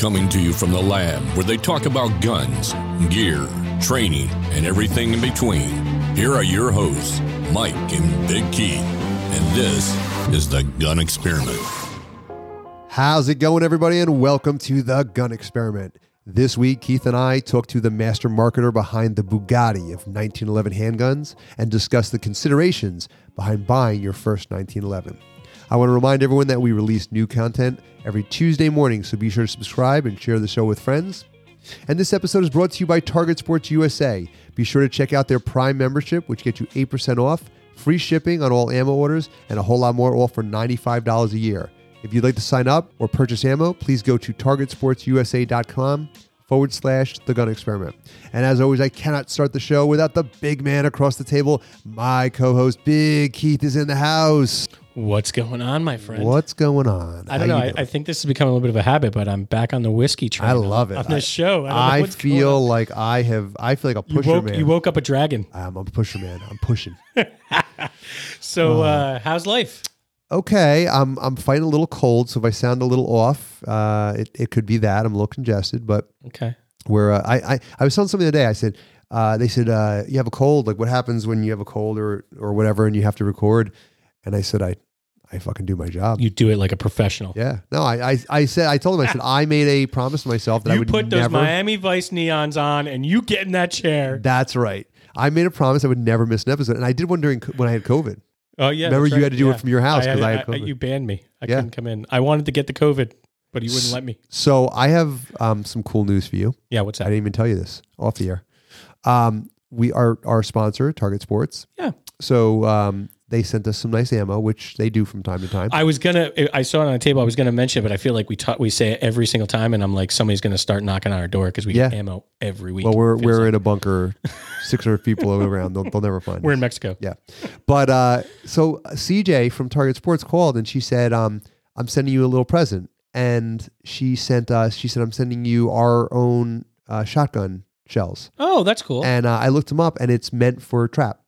Coming to you from the lab where they talk about guns, gear, training, and everything in between. Here are your hosts, Mike and Big Key. And this is the Gun Experiment. How's it going, everybody, and welcome to the Gun Experiment. This week, Keith and I talked to the master marketer behind the Bugatti of 1911 handguns and discussed the considerations behind buying your first 1911. I want to remind everyone that we release new content every Tuesday morning, so be sure to subscribe and share the show with friends. And this episode is brought to you by Target Sports USA. Be sure to check out their Prime membership, which gets you 8% off, free shipping on all ammo orders, and a whole lot more, all for $95 a year. If you'd like to sign up or purchase ammo, please go to targetsportsusa.com forward slash the gun experiment. And as always, I cannot start the show without the big man across the table. My co host, Big Keith, is in the house. What's going on, my friend? What's going on? I don't How know. I. I think this has become a little bit of a habit, but I'm back on the whiskey train. I love it. on this I- show. I, I feel like I have, I feel like a you pusher woke, man. you woke up a dragon. I'm a pusher man. I'm pushing. So, uh, how's life? okay, I'm I'm fighting a little cold, so if I sound a little off, uh, it, it could be that I'm a little congested. But Okay. where uh, I, I I was telling somebody day. I said uh, they said uh, you have a cold. Like what happens when you have a cold or or whatever, and you have to record? And I said I I fucking do my job. You do it like a professional. yeah, no, I, I I said I told him, I said I made a promise to myself that I You would put those never. Miami Vice neons on, and you get in that chair. That's right. I made a promise I would never miss an episode, and I did one during co- when I had COVID. Oh yeah. Remember that's you had to do it from your house 'cause I had I- COVID. You banned me. I Yeah. couldn't come in. I wanted to get the COVID, but you wouldn't let me. So I have um, some cool news for you. Yeah. What's that? I that? didn't even tell you this off the air. Um, we are our sponsor, Target Sports. Yeah. So um, they sent us some nice ammo, which they do from time to time. I was gonna. I saw it on the table. I was gonna mention, it, but I feel like we ta- we say it every single time, and I'm like, somebody's gonna start knocking on our door because we get ammo every week. well, we're we're like. in a bunker, 600 people around. They'll, they'll never find we're us. in Mexico. Yeah. But uh, so CJ from Target Sports called and she said, um, I'm sending you a little present. And she sent us, she said, I'm sending you our own uh, shotgun shells. Oh, that's cool. And uh, I looked them up and it's meant for trap.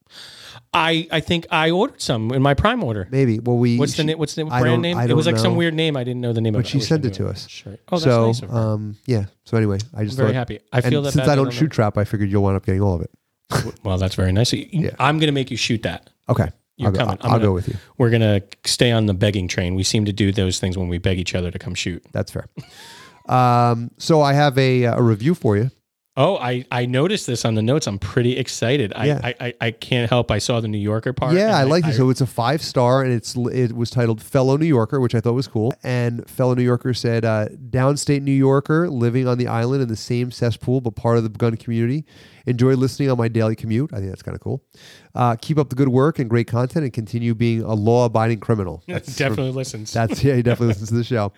I I think I ordered some in my Prime order. Maybe. Well, we. What's the she-? What's the I don't- brand name? I It was don't like some know. weird name. I didn't know the name But of it. But she wish I sent it knew to us. Sure. Oh, that's so, nice of her. um, yeah. So anyway, I I'm just very thought, happy. I and feel that since I don't shoot trap, I figured you'll wind up getting all of it. Well, that's very nice. You- Yeah. I'm going to make you shoot that. Okay. You're I'll, go- coming. I'm I'll gonna- go with you. We're going to stay on the begging train. We seem to do those things when we beg each other to come shoot. That's fair. um, so I have a, a review for you. Oh, I, I noticed this on the notes. I'm pretty excited. I, Yeah. I, I, I can't help. I saw the New Yorker part. Yeah, I like it. So it's a five star, and it's it was titled "Fellow New Yorker," which I thought was cool. And fellow New Yorker said, uh, "Downstate New Yorker, living on the island in the same cesspool, but part of the gun community. Enjoy listening on my daily commute. I think that's kind of cool. Uh, keep up the good work and great content, and continue being a law-abiding criminal. That's definitely listens. That's yeah, he definitely listens to the show.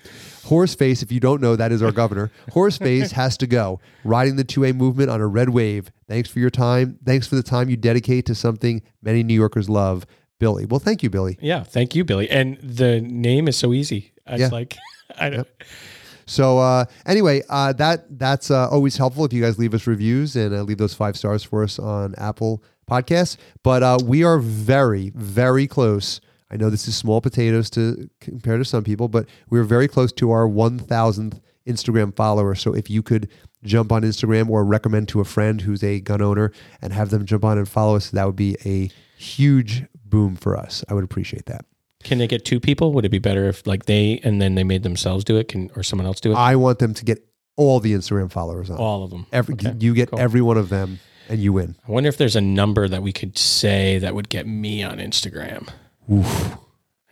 Horseface, if you don't know, that is our governor. Horseface has to go. Riding the 2A movement on a red wave. Thanks for your time. Thanks for the time you dedicate to something many New Yorkers love. Billy. Well, thank you, Billy. yeah. Thank you, Billy. And the name is so easy. It's Yeah. like, I don't, So uh, anyway, uh, that that's uh, always helpful if you guys leave us reviews and uh, leave those five stars for us on Apple Podcasts. But uh, we are very, very close. I know this is small potatoes to compare to some people, but we're very close to our 1,000th Instagram follower. So if you could jump on Instagram or recommend to a friend who's a gun owner and have them jump on and follow us, that would be a huge boom for us. I would appreciate that. Can they get two people? Would it be better if like they and then they made themselves do it? Can or someone else do it? I want them to get all the Instagram followers on. All of them. Every Okay, you get cool. every one of them, and you win. I wonder if there's a number that we could say that would get me on Instagram. Oof.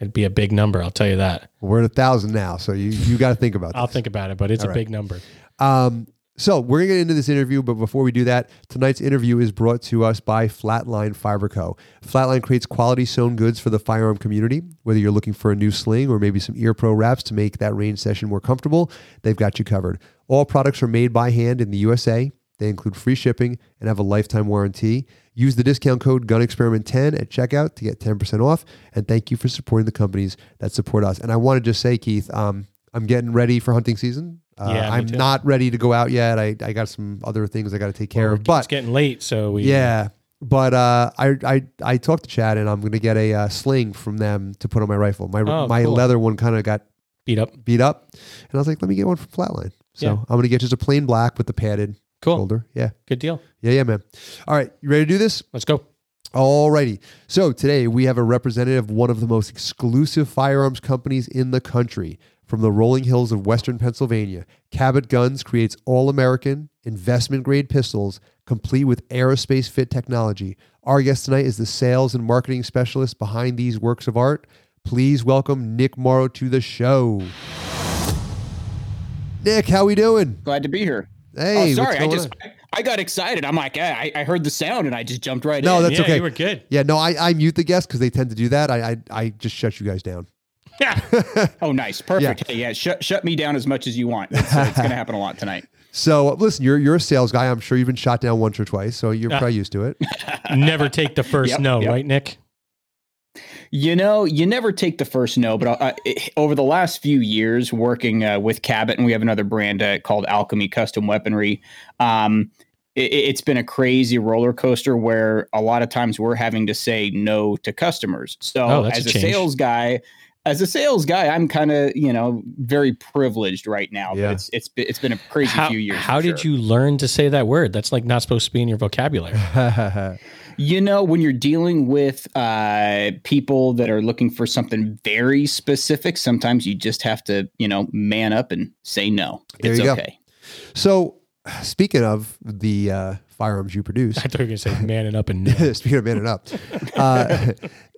It'd be a big number. I'll tell you that. We're at a thousand now, so you you got to think about I'll think about it, but it's All a right. big number. Um, so we're gonna get into this interview, but before we do that, tonight's interview is brought to us by Flatline Fiber Co. Flatline creates quality sewn goods for the firearm community. Whether you're looking for a new sling or maybe some ear pro wraps to make that range session more comfortable, they've got you covered. All products are made by hand in the USA. They include free shipping and have a lifetime warranty. Use the discount code GUNEXPERIMENT10 at checkout to get 10% off. And thank you for supporting the companies that support us. And I want to just say, Keith, um, I'm getting ready for hunting season. Uh, Yeah, I'm too. not ready to go out yet. I, I got some other things I got to take care Well, of. But it's getting late, so we yeah, but uh, I, I I talked to Chad and I'm going to get a uh, sling from them to put on my rifle. My Oh, my cool. leather one kind of got beat up. beat up, and I was like, let me get one from Flatline. So Yeah. I'm going to get just a plain black with the padded Cool. shoulder. Yeah. Good deal. Yeah, yeah, man. All right. You ready to do this? Let's go. Alrighty. So today we have a representative of one of the most exclusive firearms companies in the country. From the rolling hills of western Pennsylvania, Cabot Guns creates all American, investment grade pistols complete with aerospace fit technology. Our guest tonight is the sales and marketing specialist behind these works of art. Please welcome Nick Morrow to the show. Nick, how are we doing? Glad to be here. Hey, oh, sorry, what's I just on? I, I got excited. I'm like, I, I heard the sound and I just jumped right No, in. No, that's yeah, okay. you were good. Yeah, no, I, I mute the guests because they tend to do that. I, I I just shut you guys down. Yeah. oh, nice, perfect. Yeah, yeah shut shut me down as much as you want. It's, it's going to happen a lot tonight. So listen, you're you're a sales guy. I'm sure you've been shot down once or twice, so you're probably used to it. Never take the first Yep, no, yep. right, Nick? You know, you never take the first no, but uh, it- over the last few years working uh, with Cabot, and we have another brand uh, called Alchemy Custom Weaponry. Um, it, it's been a crazy roller coaster where a lot of times we're having to say no to customers. So Oh, as a a, sales guy, as a sales guy, I'm kind of you know very privileged right now. Yeah. But it's it's be- it's been a crazy How, few years. how did sure. you learn to say that word? That's like not supposed to be in your vocabulary. You know, when you're dealing with uh, people that are looking for something very specific, sometimes you just have to, you know, man up and say no. There it's you go. okay. so, speaking of the uh, firearms you produce, I thought you were going to say manning up and no. speaking of manning up, uh,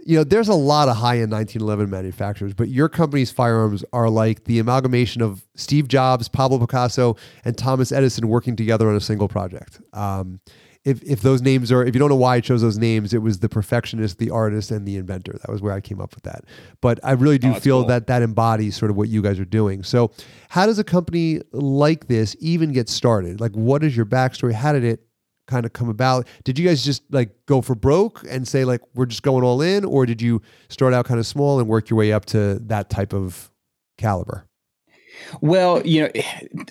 you know, there's a lot of high end 1911 manufacturers, but your company's firearms are like the amalgamation of Steve Jobs, Pablo Picasso, and Thomas Edison working together on a single project. Um, if, if those names are, if you don't know why I chose those names, it was the perfectionist, the artist, and the inventor. That was where I came up with that. But I really do Oh, feel cool. that that embodies sort of what you guys are doing. So, how does a company like this even get started? Like, what is your backstory? How did it kind of come about? Did you guys just like go for broke and say like we're just going all in, or did you start out kind of small and work your way up to that type of caliber? Well, you know,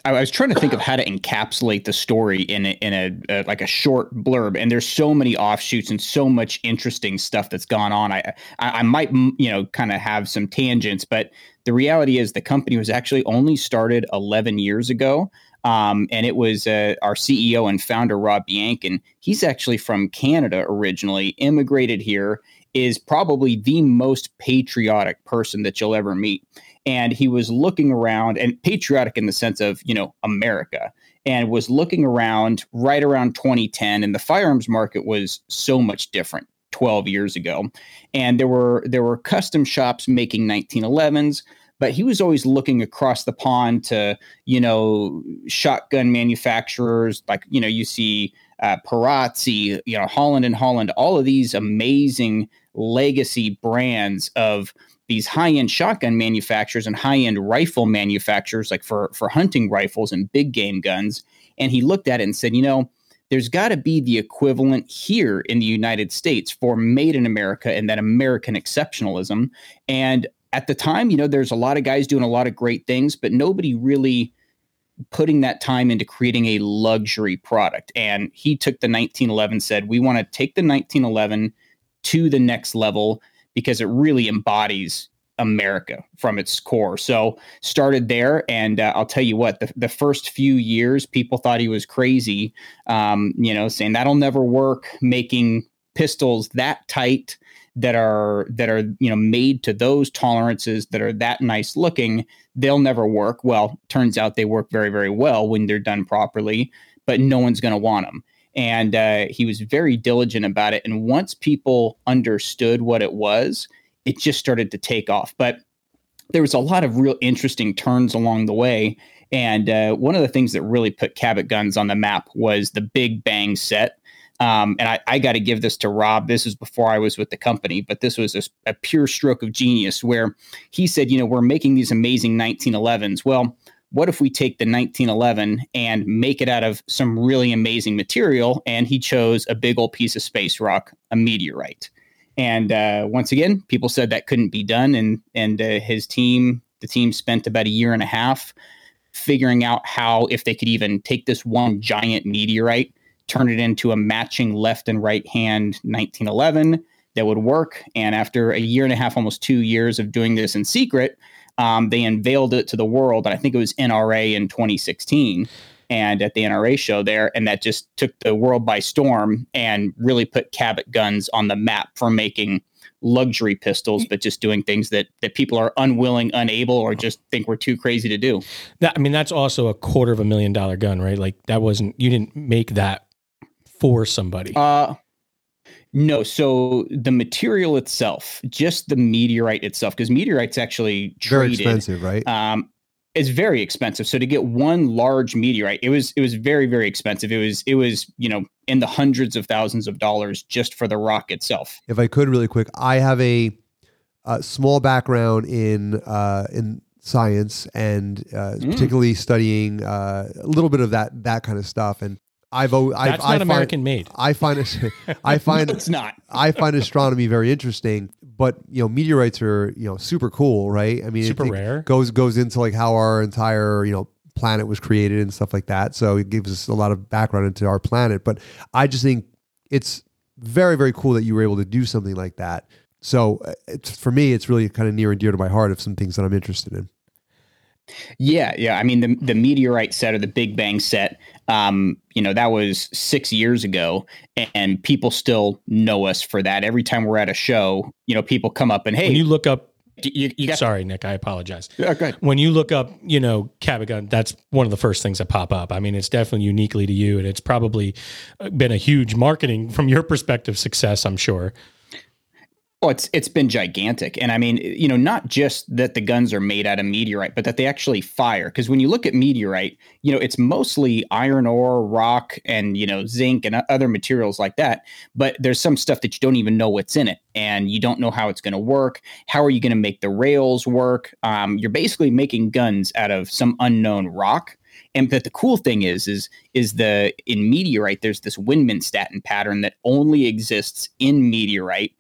I was trying to think of how to encapsulate the story in a, in a uh, like a short blurb, and there's so many offshoots and so much interesting stuff that's gone on. I I, I might you know kind of have some tangents, but the reality is the company was actually only started 11 years ago. Um, and it was uh, our CEO and founder Rob Biank, and he's actually from Canada originally, immigrated here, is probably the most patriotic person that you'll ever meet. And he was looking around and patriotic in the sense of you know america and was looking around right around 2010 and the firearms market was so much different 12 years ago. And there were there were custom shops making 1911s but he was always looking across the pond to you know shotgun manufacturers like you know you see uh, Perazzi, you know Holland and Holland, all of these amazing legacy brands of these high-end shotgun manufacturers and high-end rifle manufacturers like for for hunting rifles and big game guns. And he looked at it and said you know there's got to be the equivalent here in the United States for made in America and that American exceptionalism. And at the time you know there's a lot of guys doing a lot of great things but nobody really putting that time into creating a luxury product and he took the 1911 said we want to take the 1911 to the next level because it really embodies America from its core. So started there, and uh, I'll tell you what, the, the first few years, people thought he was crazy, um, you know, saying that'll never work, making pistols that tight that are that are you know made to those tolerances that are that nice looking they'll never work. Well turns out they work very very well when they're done properly but no one's going to want them and uh, he was very diligent about it. And once people understood what it was it just started to take off. But there was a lot of real interesting turns along the way. And uh, one of the things that really put cabot guns on the map was the big bang set um, and I, I got to give this to Rob. This is before I was with the company, but this was a, a pure stroke of genius where he said, you know, we're making these amazing 1911s. Well, what if we take the 1911 and make it out of some really amazing material? And he chose a big old piece of space rock, a meteorite. And uh, once again, people said that couldn't be done, and and uh, his team, the team, spent about a year and a half figuring out how if they could even take this one giant meteorite, turn it into a matching left and right hand 1911 that would work. And after a year and a half, almost two years of doing this in secret, um, they unveiled it to the world, and I think it was NRA in 2016 and at the NRA show there, and that just took the world by storm and really put Cabot guns on the map for making luxury pistols, but just doing things that that people are unwilling, unable, or just think we're too crazy to do. That I mean, that's also a quarter of a million dollar gun, right? Like that wasn't you didn't make that for somebody. Uh no, so the material itself, just the meteorite itself, because meteorite's actually Very expensive, right? Um, it's very expensive. So to get one large meteorite, it was it was very very expensive. It was it was you know in the hundreds of thousands of dollars just for the rock itself. if I could really quick, I have a, a small background in uh, in science and uh, Mm. particularly studying uh, a little bit of that that kind of stuff. And I've always I've, that's I not find, American made. I find it, I find it's not. I find astronomy very interesting. But you know, meteorites are you know super cool, right? I mean, it- Super it rare. goes goes into like how our entire you know planet was created and stuff like that. So it gives us a lot of background into our planet. But I just think it's very very cool that you were able to do something like that. So uh, it's, for me, it's really kind of near and dear to my heart of some things that I'm interested in. Yeah, yeah. I mean, the the meteorite set or the Big Bang set, um, you know, that was six years ago, and people still know us for that. Every time we're at a show, you know, people come up and hey, When you look up, you, you got sorry, Nick, I apologize. Yeah, go ahead. When you look up, you know, Cabot gun, that's one of the first things that pop up. I mean, it's definitely uniquely to you, and it's probably uh, been a huge marketing from your perspective success. I'm sure. Oh, it's it's been gigantic, and I mean, you know, not just that the guns are made out of meteorite, but that they actually fire. Because when you look at meteorite, you know, it's mostly iron ore, rock, and you know, zinc and other materials like that. But there's some stuff that you don't even know what's in it, and you don't know how it's going to work. How are you going to make the rails work? Um, you're basically making guns out of some unknown rock. And but the cool thing is, is is the in meteorite, there's this Widmanstätten pattern that only exists in meteorite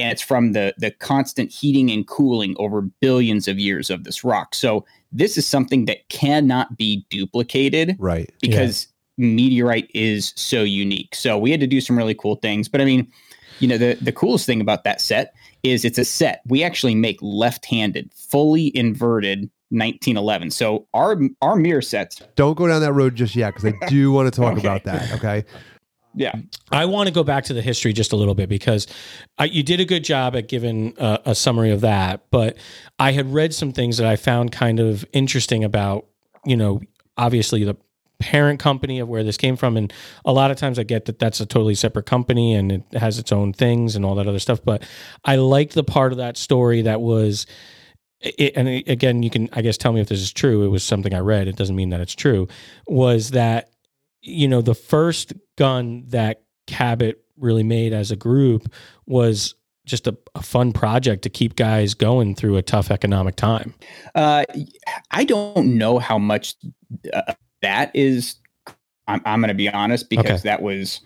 and it's from the the constant heating and cooling over billions of years of this rock. So this is something that cannot be duplicated Right. because meteorite is so unique. So we had to do some really cool things. But I mean, you know, the the coolest thing about that set is it's a set we actually make left-handed, fully inverted 1911. So our our mirror sets, Don't go down that road just yet because I do want to talk Okay. about that. Okay. Yeah, I want to go back to the history just a little bit because I, you did a good job at giving a, a summary of that. But I had read some things that I found kind of interesting about, you know, obviously the parent company of where this came from. And a lot of times I get that that's a totally separate company and it has its own things and all that other stuff. But I liked the part of that story that was. It, and again, you can, I guess, tell me if this is true. It was something I read. It doesn't mean that it's true. Was that you know, the first gun that Cabot really made as a group was just a, a fun project to keep guys going through a tough economic time. Uh, I don't know how much uh, that is. I'm, I'm going to be honest because Okay. that was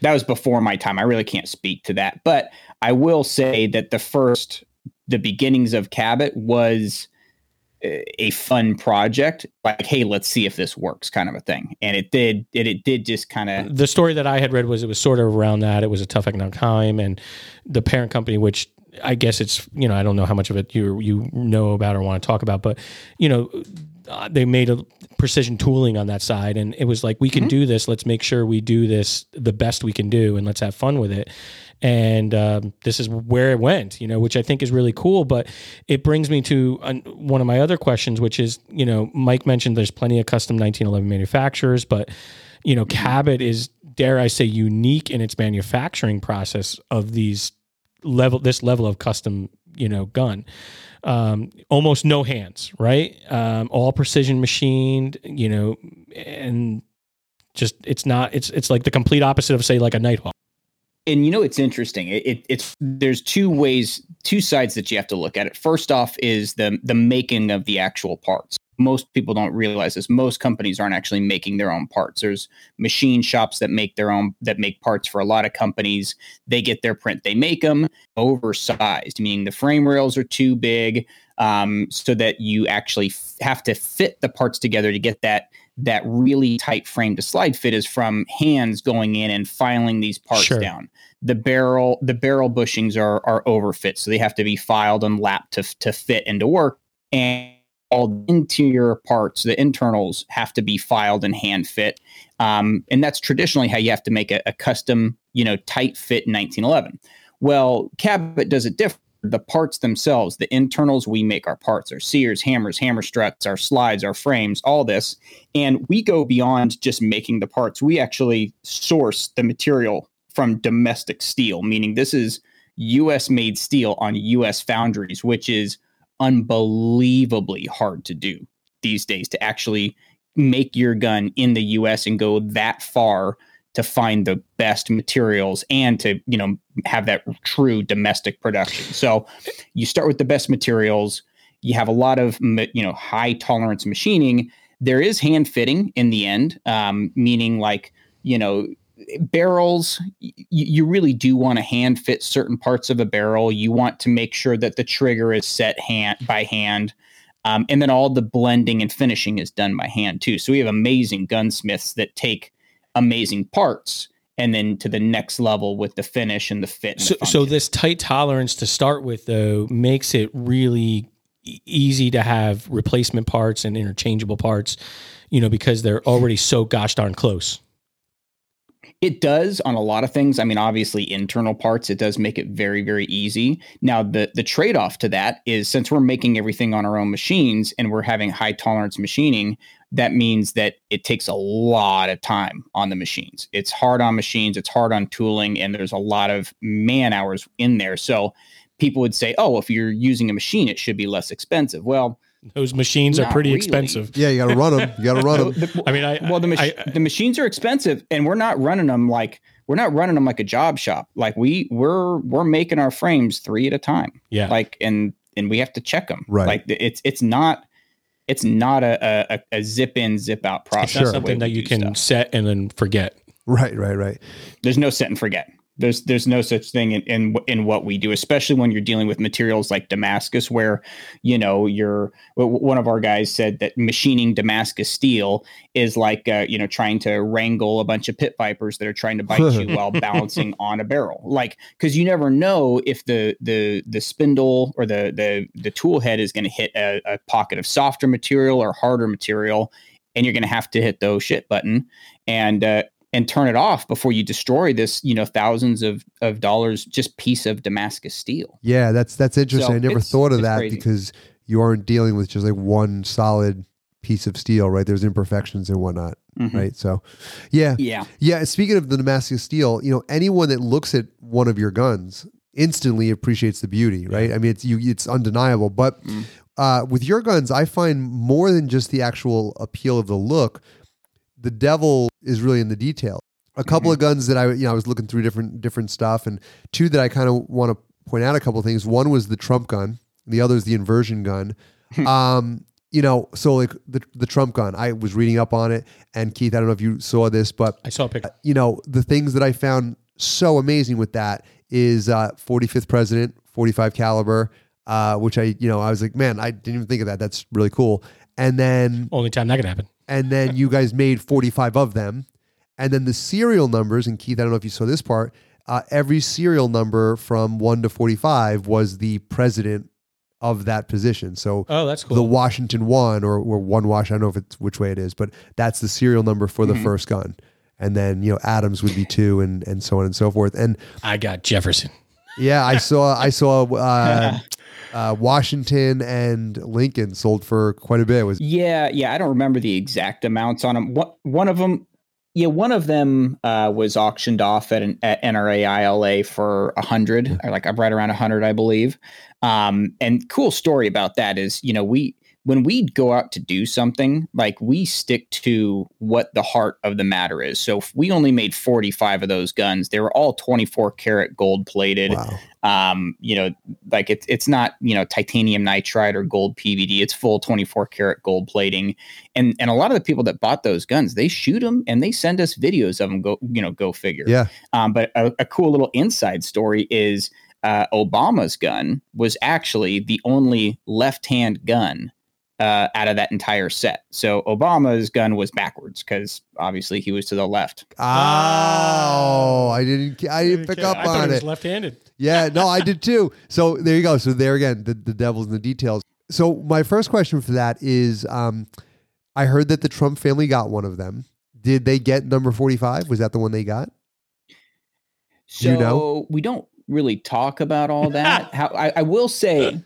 that was before my time. I really can't speak to that, but I will say that the first, the beginnings of Cabot was a fun project. Like, hey, let's see if this works, kind of a thing, and it did. It it did just kind of The story that I had read was it was sort of around that. It was a tough economic time, and the parent company, which I guess it's you know I don't know how much of it you you know about or want to talk about, but you know uh, they made a precision tooling on that side, and it was like we can do this. Let's make sure we do this the best we can do, and let's have fun with it. And um, this is where it went, you know, which I think is really cool. But it brings me to an, one of my other questions, which is, you know, Mike mentioned there's plenty of custom 1911 manufacturers, but you know, Cabot is, dare I say, unique in its manufacturing process of these level, this level of custom, you know, gun. Um, almost no hands, right? Um, all precision machined, you know, and just it's not. It's it's like the complete opposite of say like a Nighthawk. And you know it's interesting. It, it, it's there's two ways two sides that you have to look at it. First off is the the making of the actual parts most people don't realize this most companies aren't actually making their own parts there's machine shops that make their own that make parts for a lot of companies they get their print they make them oversized meaning the frame rails are too big um, so that you actually f- have to fit the parts together to get that that really tight frame to slide fit is from hands going in and filing these parts Sure. down. The barrel the barrel bushings are are overfit, so they have to be filed and lapped to to fit and to work. and all the interior parts, the internals have to be filed and hand fit. Um, and that's traditionally how you have to make a, a custom, you know, tight fit in 1911. Well, Cabot does it different. The parts themselves, the internals, we make our parts, our sears, hammers, hammer struts, our slides, our frames, all this. And we go beyond just making the parts. We actually source the material from domestic steel, meaning this is US made steel on US foundries, which is unbelievably hard to do these days to actually make your gun in the US and go that far to find the best materials and to you know have that true domestic production. So you start with the best materials. You have a lot of you know high tolerance machining. There is hand fitting in the end um, meaning like you know barrels y- you really do want to hand fit certain parts of a barrel you want to make sure that the trigger is set hand by hand um, and then all the blending and finishing is done by hand too so we have amazing gunsmiths that take amazing parts and then to the next level with the finish and the fit. And so, the so this tight tolerance to start with, though, makes it really easy to have replacement parts and interchangeable parts, you know, because they're already so gosh darn close. It does on a lot of things. I mean, obviously, internal parts, it does make it very, very easy. Now, the the trade off to that is since we're making everything on our own machines and we're having high tolerance machining, that means that it takes a lot of time on the machines. It's hard on machines, it's hard on tooling, and there's a lot of man hours in there. So people would say, oh, if you're using a machine, it should be less expensive. Well, those machines are pretty really. expensive. Yeah, you got to run them. You got to run them. I mean, I well, the, mach- I- the machines are expensive, and we're not running them like we're not running them like a job shop. Like we we're we're making our frames three at a time. yeah, Like and and we have to check them. Right. Like it's it's not it's not a a, a zip in zip out it's process. not the something that you can stuff. set and then forget. Right, right, right. There's no set and forget. There's there's no such thing in, in in what we do, especially when you're dealing with materials like Damascus, where you know you're. One of our guys said that machining Damascus steel is like uh, you know trying to wrangle a bunch of pit vipers that are trying to bite you while balancing on a barrel, like because you never know if the the the spindle or the the the tool head is going to hit a, a pocket of softer material or harder material, and you're going to have to hit the oh shit button and uh, and turn it off before you destroy this you know thousands of of dollars just piece of Damascus steel. Yeah, that's that's interesting. So I never thought of that crazy. because you aren't dealing with just like one solid piece of steel, right? There's imperfections and whatnot, Mhm. right? So, yeah, Yeah, yeah. Speaking of the Damascus steel, you know, anyone that looks at one of your guns instantly appreciates the beauty, right? I mean, it's you, it's undeniable. But Mm. uh, with your guns, I find more than just the actual appeal of the look. The devil is really in the detail. A couple of guns that I, you know, I was looking through different different stuff, and two that I kind of want to point out a couple of things. One was the Trump gun, the other is the inversion gun. um, you know, so like the the Trump gun, I was reading up on it, and Keith, I don't know if you saw this, but I saw a picture. you know, the things that I found so amazing with that is uh, 45th president, 45 caliber, uh, which I, you know, I was like, man, I didn't even think of that. That's really cool. And then, Only time that could happen. And then you guys made 45 of them. And then the serial numbers, and Keith, I don't know if you saw this part, uh, every serial number from 1 to 45 was the president of that position. So Oh, that's cool. the. Washington one or, or one Wash. I don't know if it's which way it is, but that's the serial number for the Mhm. first gun. And then you know Adams would be two, and and so on and so forth. And I got Jefferson. yeah, I saw I saw uh, uh, Washington and Lincoln sold for quite a bit. Was yeah, yeah. I don't remember the exact amounts on them. What one of them? Yeah, one of them uh, was auctioned off at an at NRA ILA for a hundred, or like right around a hundred, I believe. Um, and cool story about that is, you know, we when we go out to do something, like we stick to what the heart of the matter is. So if we only made 45 of those guns. They were all 24 karat gold plated. wow. Um, you know, like it's it's not, you know, titanium nitride or gold PVD. It's full 24 karat gold plating. And and a lot of the people that bought those guns, they shoot them and they send us videos of them go, you know, go figure. Yeah. Um, but a, a cool little inside story is uh, Obama's gun was actually the only left-hand gun uh, out of that entire set. So Obama's gun was backwards because obviously he was to the left. Oh, I didn't I didn't pick up I thought on he it. was left-handed. Yeah, no, I did too. So there you go. So there again, the, the devil's in the details. So my first question for that is, um, I heard that the Trump family got one of them. Did they get number forty-five? Was that the one they got? So you know? we don't really talk about all that. How I, I will say,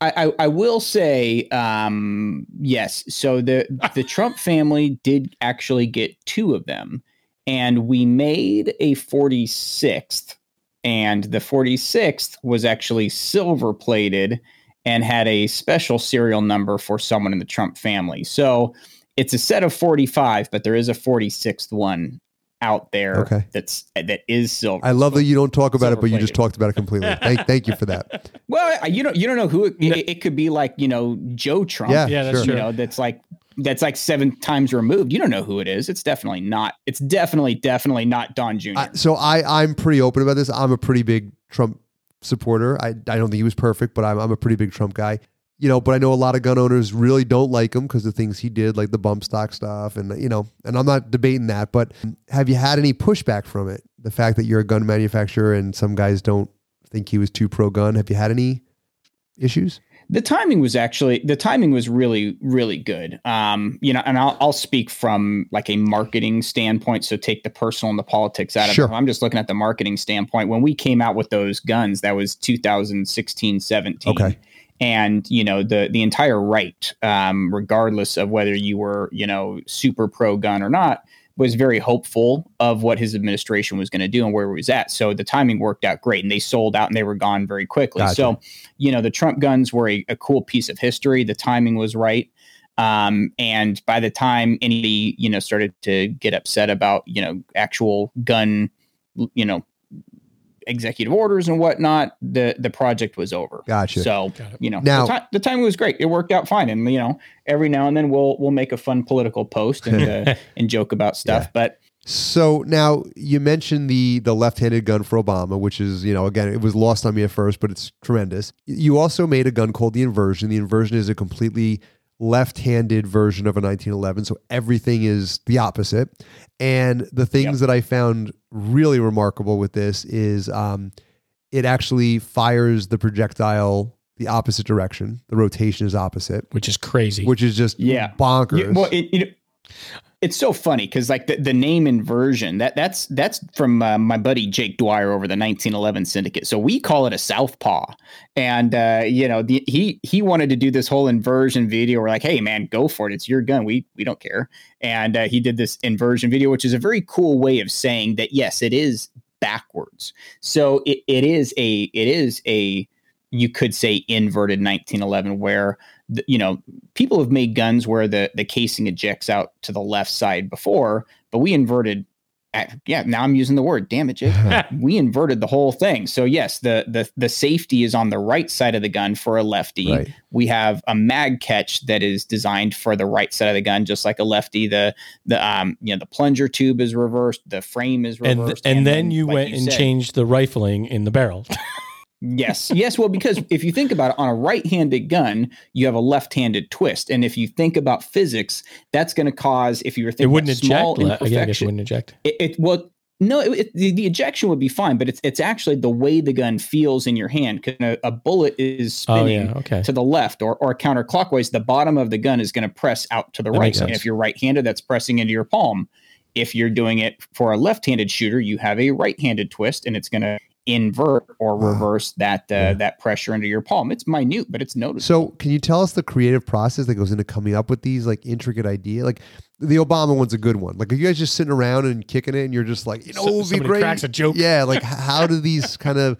I, I, I will say, um, yes. So the the Trump family did actually get two of them, and we made a forty sixth, and the forty sixth was actually silver plated and had a special serial number for someone in the Trump family. So it's a set of 45, but there is a 46th one out there Okay. that's that is silver. I love that you don't talk about it, but you just talked about it completely. Thank, thank you for that. Well, you don't you don't know who it, it, it could be like, you know, Joe Trump. Yeah, Yeah, that's sure. You true. know, that's like that's like seven times removed. You don't know who it is. It's definitely not. It's definitely definitely not Don Jr. I, so I, I'm pretty open about this. I'm a pretty big Trump supporter. I, I don't think he was perfect, but I'm, I'm a pretty big Trump guy. You know, but I know a lot of gun owners really don't like him because the things he did, like the bump stock stuff, and you know, and I'm not debating that. But have you had any pushback from it? The fact that you're a gun manufacturer and some guys don't think he was too pro gun. Have you had any issues? the timing was actually the timing was really really good um you know and i'll, I'll speak from like a marketing standpoint so take the personal and the politics out of Sure. it i'm just looking at the marketing standpoint when we came out with those guns that was 2016 17 Okay. And you know the the entire right um regardless of whether you were you know super pro gun or not was very hopeful of what his administration was going to do and where he was at. So the timing worked out great and they sold out and they were gone very quickly. Gotcha. so you know the trump guns were a, a cool piece of history. The timing was right. Um, and by the time anybody you know started to get upset about you know actual gun you know executive orders and whatnot the the project was over Gotcha. so Got you know Now- the, ti- the timing was great it worked out fine and you know every now and then we'll we'll make a fun political post and uh, and joke about stuff Yeah. but So now you mentioned the the left-handed gun for Obama, which is you know again it was lost on me at first, but it's tremendous. You also made a gun called the Inversion. The Inversion is a completely left-handed version of a 1911, so everything is the opposite. And the things that I found really remarkable with this is um, it actually fires the projectile the opposite direction. The rotation is opposite, which is crazy. which is just Yeah. bonkers. Yeah, well, it, it, it's so funny because like the, the name inversion that that's that's from uh, my buddy Jake Dwyer over the 1911 Syndicate. So we call it a southpaw, and uh, you know the, he he wanted to do this whole inversion video. We're like, hey man, go for it. It's your gun. We we don't care. And uh, he did this inversion video, which is a very cool way of saying that yes, it is backwards. So it, it is a it is a you could say inverted 1911 where the, you know people have made guns where the the casing ejects out to the left side before but we inverted at, yeah now i'm using the word damn it Jake. we inverted the whole thing so yes the the the safety is on the right side of the gun for a lefty Right. we have a mag catch that is designed for the right side of the gun just like a lefty the the um you know the plunger tube is reversed the frame is and reversed and, then you like went and said- changed the rifling in the barrel. Yes, yes. Well, because if you think about it, on a right-handed gun, you have a left-handed twist, and if you think about physics, that's going to cause if you were it wouldn't small eject. le- Yeah, I guess it wouldn't eject. it, it well, no, it, it- the, the ejection would be fine, but it's it's actually the way the gun feels in your hand. Because a, a bullet is Oh spinning yeah, okay. to the left or, or counterclockwise, the bottom of the gun is going to press out to the That right. And if you're right-handed, that's pressing into your palm. If you're doing it for a left-handed shooter, you have a right-handed twist, and it's going to invert or Wow. reverse that uh, Yeah. that pressure into your palm. It's minute, but it's noticeable. So, can you tell us the creative process that goes into coming up with these like intricate idea? Like the Obama one's a good one. Like, are you guys just sitting around and kicking it, and you're just like, you know, So- it would be somebody great. cracks a joke. Yeah, like how do these kind of?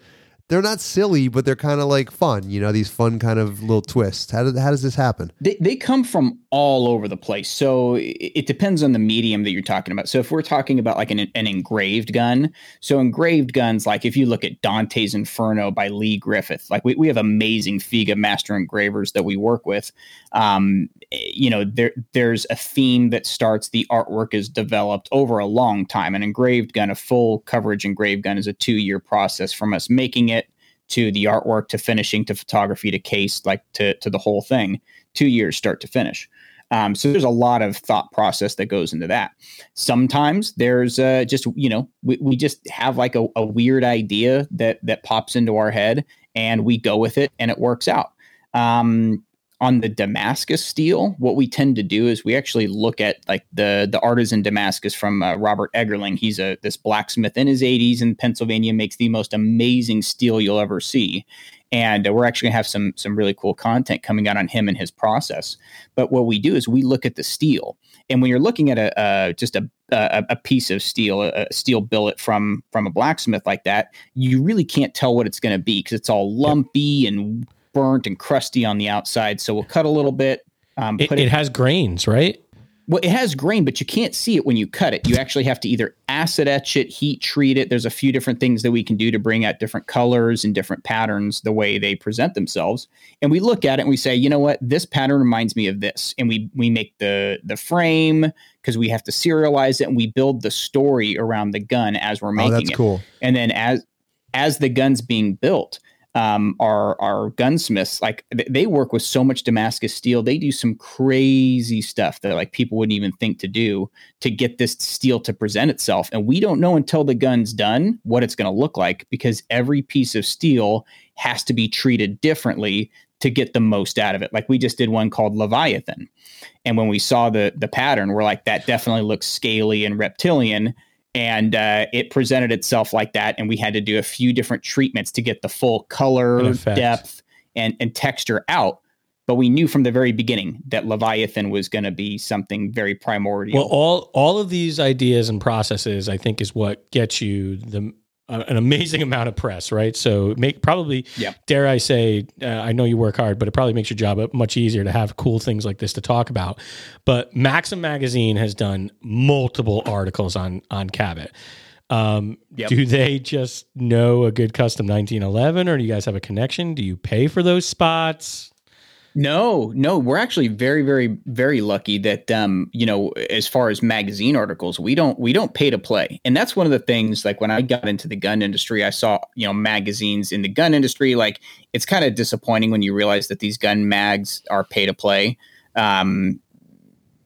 They're not silly, but they're kind of like fun. You know, these fun kind of little twists. How did how does this happen? They, they come from all over the place. So it, it depends on the medium that you're talking about. So if we're talking about like an, an engraved gun, so engraved guns, like if you look at Dante's Inferno by Lee Griffith, like we, we have amazing FEGA master engravers that we work with. Um, you know, there there's a theme that starts, the artwork is developed over a long time. An engraved gun, a full coverage engraved gun is a two year process from us making it to the artwork to finishing to photography to case, like to, to the whole thing two years start to finish. Um, so there's a lot of thought process that goes into that. Sometimes there's uh, just you know we, we just have like a, a weird idea that that pops into our head and we go with it and it works out. Um, on the Damascus steel, what we tend to do is we actually look at like the the artisan Damascus from uh, Robert Eggerling. He's a this blacksmith in his 80s in Pennsylvania, makes the most amazing steel you'll ever see. And uh, we're actually gonna have some some really cool content coming out on him and his process. But what we do is we look at the steel, and when you're looking at a uh, just a, a, a piece of steel, a, a steel billet from from a blacksmith like that, you really can't tell what it's going to be because it's all lumpy and burnt and crusty on the outside. So we'll cut a little bit. Um, it, it, it has grains, right? Well, it has grain, but you can't see it when you cut it. You actually have to either acid etch it, heat treat it. There's a few different things that we can do to bring out different colors and different patterns the way they present themselves. And we look at it and we say, you know what, this pattern reminds me of this. And we we make the the frame because we have to serialize it and we build the story around the gun as we're making oh, that's it. cool. And then as as the gun's being built, um, our our gunsmiths like they work with so much Damascus steel. They do some crazy stuff that like people wouldn't even think to do to get this steel to present itself. And we don't know until the gun's done what it's going to look like because every piece of steel has to be treated differently to get the most out of it. Like we just did one called Leviathan. And when we saw the the pattern, we're like, that definitely looks scaly and reptilian and uh, it presented itself like that and we had to do a few different treatments to get the full color depth and, and texture out. But we knew from the very beginning that leviathan was going to be something very primordial. Well all all of these ideas and processes i think is what gets you the an amazing amount of press, right? So make probably, yeah. dare I say, uh, I know you work hard, but it probably makes your job much easier to have cool things like this to talk about. But Maxim Magazine has done multiple articles on on Cabot. Um, yep. Do they just know a good custom 1911, or do you guys have a connection? Do you pay for those spots? No, no, we're actually very, very, very lucky that um, you know, as far as magazine articles, we don't we don't pay to play. And that's one of the things like when I got into the gun industry, I saw, you know, magazines in the gun industry. Like it's kind of disappointing when you realize that these gun mags are pay to play. Um,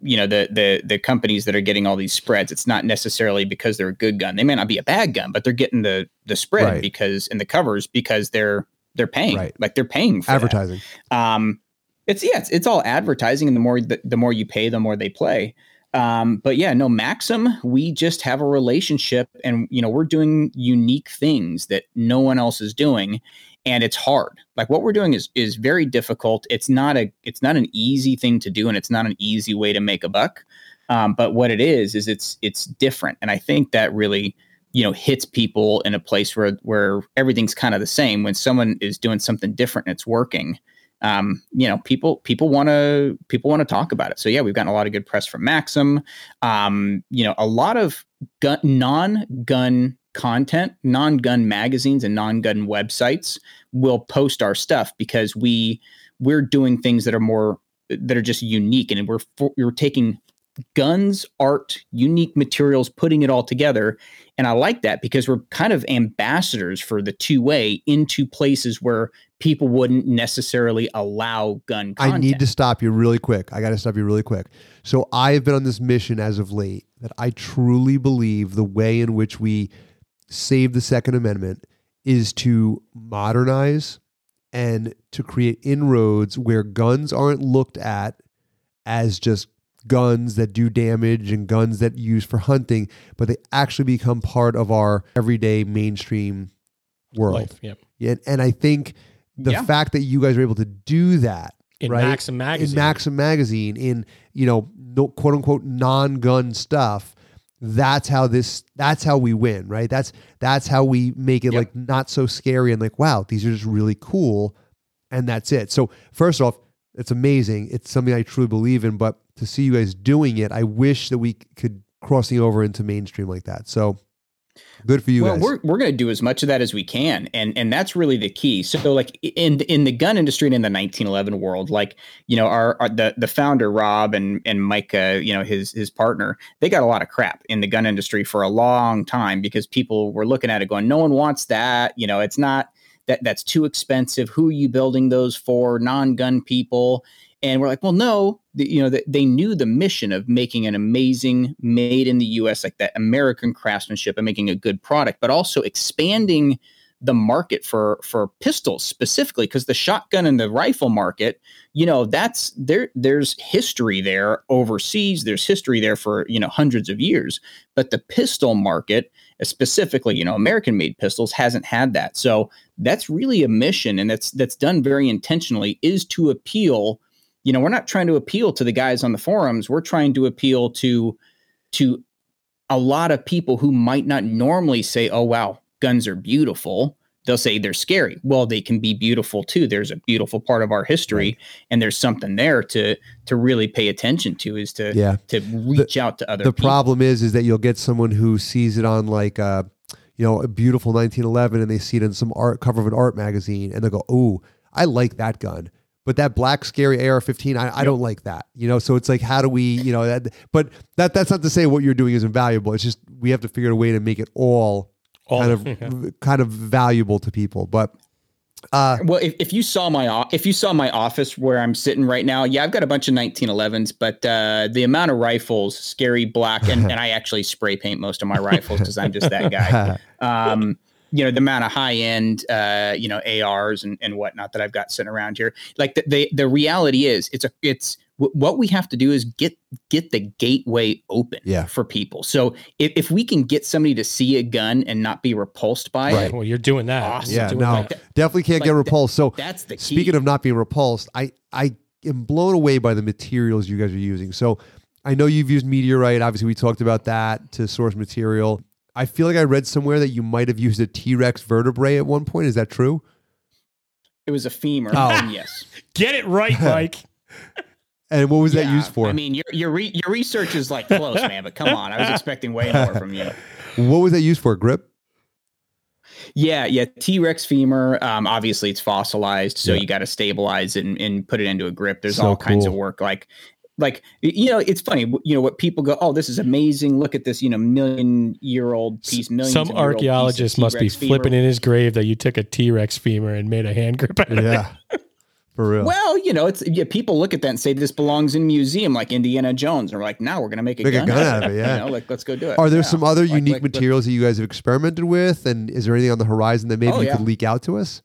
you know, the the the companies that are getting all these spreads, it's not necessarily because they're a good gun. They may not be a bad gun, but they're getting the the spread right. because in the covers because they're they're paying right. like they're paying for advertising. Um it's yeah, it's, it's all advertising, and the more the, the more you pay, the more they play. Um, but yeah, no, Maxim, we just have a relationship, and you know we're doing unique things that no one else is doing, and it's hard. Like what we're doing is is very difficult. It's not a it's not an easy thing to do, and it's not an easy way to make a buck. Um, but what it is is it's it's different, and I think that really you know hits people in a place where where everything's kind of the same. When someone is doing something different and it's working, um, you know, people people want to people want to talk about it. So yeah, we've gotten a lot of good press from Maxim. Um, you know, a lot of gun, non-gun content, non-gun magazines and non-gun websites will post our stuff because we we're doing things that are more that are just unique and we're we're taking guns, art, unique materials, putting it all together. And I like that because we're kind of ambassadors for the two way into places where people wouldn't necessarily allow gun content. I need to stop you really quick. I got to stop you really quick. So I have been on this mission as of late that I truly believe the way in which we save the Second Amendment is to modernize and to create inroads where guns aren't looked at as just guns that do damage and guns that use for hunting, but they actually become part of our everyday mainstream world. Life, yep. Yeah, and I think the yeah. fact that you guys are able to do that in right? Maxim magazine, in Maxim magazine, in you know, no, quote unquote non-gun stuff. That's how this. That's how we win, right? That's that's how we make it yep. like not so scary and like wow, these are just really cool, and that's it. So first off, it's amazing. It's something I truly believe in, but to see you guys doing it, I wish that we could crossing over into mainstream like that. So good for you well, guys. we're we're going to do as much of that as we can, and and that's really the key. So like in in the gun industry and in the 1911 world, like you know our, our the the founder Rob and and Mike, uh, you know his his partner, they got a lot of crap in the gun industry for a long time because people were looking at it going, no one wants that. You know, it's not that that's too expensive. Who are you building those for? Non-gun people. And we're like, well, no, the, you know, the, they knew the mission of making an amazing, made in the U.S. like that American craftsmanship and making a good product, but also expanding the market for for pistols specifically because the shotgun and the rifle market you know that's there there's history there overseas there's history there for you know hundreds of years but the pistol market specifically you know american made pistols hasn't had that. So that's really a mission and that's that's done very intentionally is to appeal you know we're not trying to appeal to the guys on the forums. We're trying to appeal to to a lot of people who might not normally say oh wow guns are beautiful they'll say they're scary well they can be beautiful too there's a beautiful part of our history right. and there's something there to to really pay attention to is to yeah to reach the, out to other the people. problem is is that you'll get someone who sees it on like uh you know a beautiful 1911 and they see it in some art cover of an art magazine and they'll go oh i like that gun but that black scary AR-15, I, I don't like that. You know, so it's like, how do we, you know, that, but that that's not to say what you're doing is invaluable. It's just we have to figure out a way to make it all all, kind of yeah. kind of valuable to people. But uh, well, if, if you saw my if you saw my office where I'm sitting right now, yeah, I've got a bunch of 1911s, but uh, the amount of rifles, scary black, and, and I actually spray paint most of my rifles because I'm just that guy. Um, you know the amount of high end uh, you know ARs and, and whatnot that I've got sitting around here. Like the, the the reality is, it's a it's what we have to do is get get the gateway open yeah. for people. So if, if we can get somebody to see a gun and not be repulsed by right. it, well, you're doing that. Awesome. Yeah, doing no, that. definitely can't like get repulsed. So that's the key. Speaking of not being repulsed, I I am blown away by the materials you guys are using. So I know you've used meteorite. Obviously, we talked about that to source material. I feel like I read somewhere that you might have used a T Rex vertebrae at one point. Is that true? It was a femur. Oh, yes. Get it right, Mike. And what was yeah, that used for? I mean, your your re- your research is like close, man. But come on, I was expecting way more from you. What was that used for? Grip? Yeah, yeah. T Rex femur. Um, obviously, it's fossilized, so yeah. you got to stabilize it and, and, put it into a grip. There's so all kinds of work. Like, like you know, it's funny. You know what people go? Oh, this is amazing. Look at this. You know, million year old piece. Millions Some archaeologist must be flipping in his grave that you took a T Rex femur and made a hand grip. yeah. For real. Well, you know, it's yeah, people look at that and say this belongs in a museum like Indiana Jones. And we're like, now we're gonna make a, make gun, a gun out of it. Yeah. You know, like let's go do it. Are there yeah. some other like, unique like, materials that you guys have experimented with? And is there anything on the horizon that maybe oh, you yeah. could leak out to us?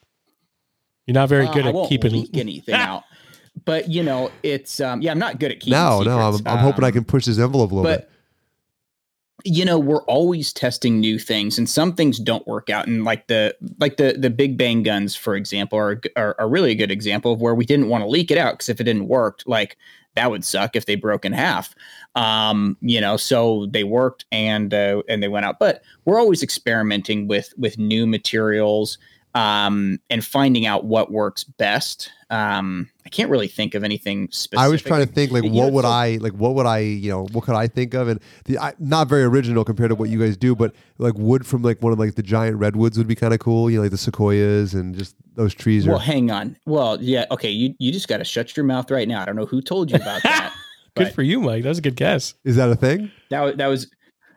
You're not very uh, good uh, at keeping leak anything out. But you know, it's um yeah, I'm not good at keeping No, secrets. no, I'm, I'm um, hoping I um, can push this envelope a little but, bit you know we're always testing new things and some things don't work out and like the like the the big bang guns for example are are, are really a good example of where we didn't want to leak it out because if it didn't work like that would suck if they broke in half. Um you know so they worked and uh, and they went out. But we're always experimenting with with new materials um, and finding out what works best. Um, I can't really think of anything specific. I was trying to think like what would I like what would I you know what could I think of? And the I, not very original compared to what you guys do but like wood from like one of like the giant redwoods would be kind of cool you know like the sequoias and just those trees well hang on. Well yeah okay you you just got to shut your mouth right now. I don't know who told you about that good for you Mike. That was a good guess. Is that a thing? That was that was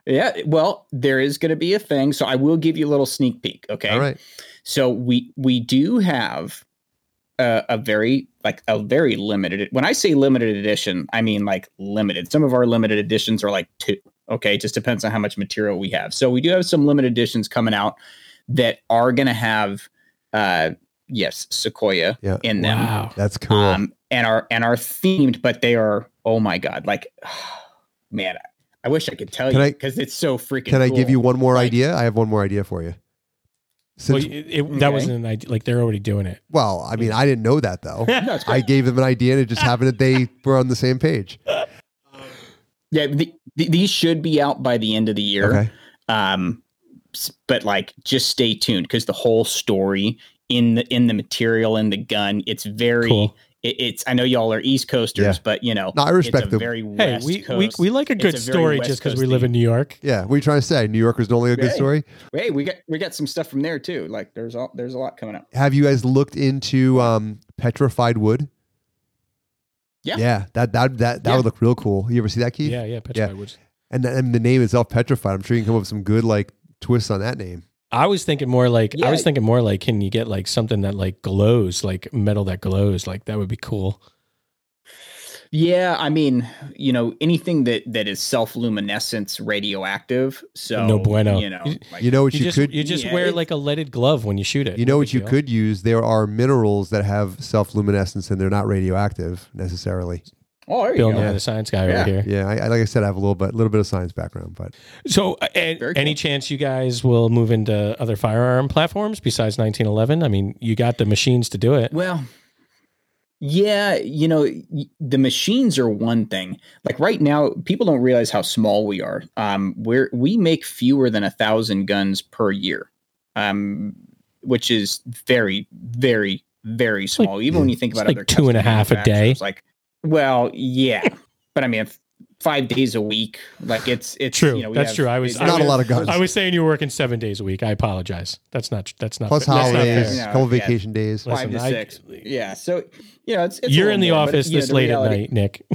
yeah well there is going to be a thing so I will give you a little sneak peek okay all right so we we do have a, a, very like a very limited. When I say limited edition, I mean like limited. Some of our limited editions are like two. Okay, it just depends on how much material we have. So we do have some limited editions coming out that are going to have, uh, yes, Sequoia yeah. in them. Wow, that's cool. Um, and are and are themed, but they are oh my god, like man, I wish I could tell can you because it's so freaking. Can cool. I give you one more like, idea? I have one more idea for you. Since, well, it, it, okay. that wasn't an idea. Like they're already doing it. Well, I mean, I didn't know that though. I gave them an idea, and it just happened that they were on the same page. Yeah, the, the, these should be out by the end of the year. Okay. Um, but like, just stay tuned because the whole story in the in the material in the gun, it's very cool it, it's I know y'all are East Coasters, yeah. but you know, no, I respect them. Very hey, we, Coast, we we like a good a story just because we live in New York. Yeah, what are you trying to say? New Yorkers don't like a good hey, story. Hey, we got we got some stuff from there too. Like there's all there's a lot coming up. Have you guys looked into um, petrified wood? Yeah, yeah, that that that that yeah. would look real cool. You ever see that, Keith? Yeah, yeah, petrified yeah. wood. And, and the name itself, petrified. I'm sure you can come up with some good like twists on that name. I was thinking more like yeah. I was thinking more like can you get like something that like glows, like metal that glows, like that would be cool. Yeah, I mean, you know, anything that that is self-luminescence radioactive. So No bueno. You know, like, You know what You, you, just could you just yeah, wear it- like a leaded glove when you shoot it. you know what you deal. could use. There are minerals that have self-luminescence and they're not radioactive necessarily. Oh, there you Bill go. Nye, the science guy Yeah. over here. Yeah, I, I like I said, I have a little bit, little bit of science background, but So, uh, a- Very any chance you guys will move into other firearm platforms besides 1911? I mean, you got the machines to do it. Well, yeah, you know, y- the machines are one thing. Like right now, people don't realize how small we are. Um, we're we make fewer than a thousand guns per year, um, which is very, very, very small. Even when you think it's about like other two and a a day. manufacturers, Like, well, yeah, but I mean, five days a week. Like it's it's True. You know, we That's have- true. I was- it's I not a lot of guns. I was saying you were working seven days a week. I apologize. That's not. That's not. Plus that's holidays, fair. Yeah, couple yeah. vacation days. Listen, five to I- yeah, so you know, it's, it's You're in the more, but, office know, this the late reality- at night, Nick.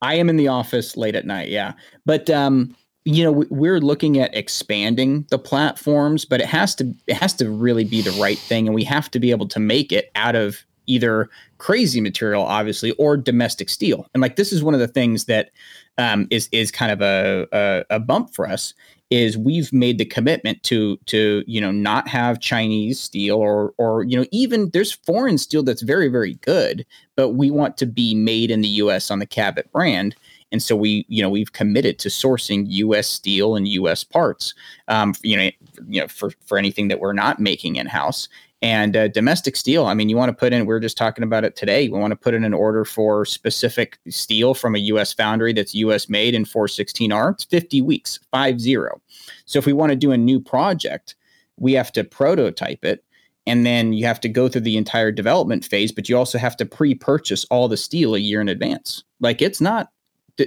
I am in the office late at night, yeah. But um, you know, we're looking at expanding the platforms, but it has to it has to really be the right thing, and we have to be able to make it out of either crazy material, obviously, or domestic steel. And like this is one of the things that um, is is kind of a, a a bump for us is we've made the commitment to to you know not have Chinese steel or or you know even there's foreign steel that's very very good, but we want to be made in the U.S. on the Cabot brand. And so we, you know, we've committed to sourcing U.S. steel and U.S. parts, um, you know, you know, for for anything that we're not making in house. And uh, domestic steel, I mean, you want to put in. We are just talking about it today. We want to put in an order for specific steel from a U.S. foundry that's U.S. made in 416R. It's 50 weeks, five zero. So if we want to do a new project, we have to prototype it and then you have to go through the entire development phase but you also have to pre-purchase all the steel a year in advance like it's not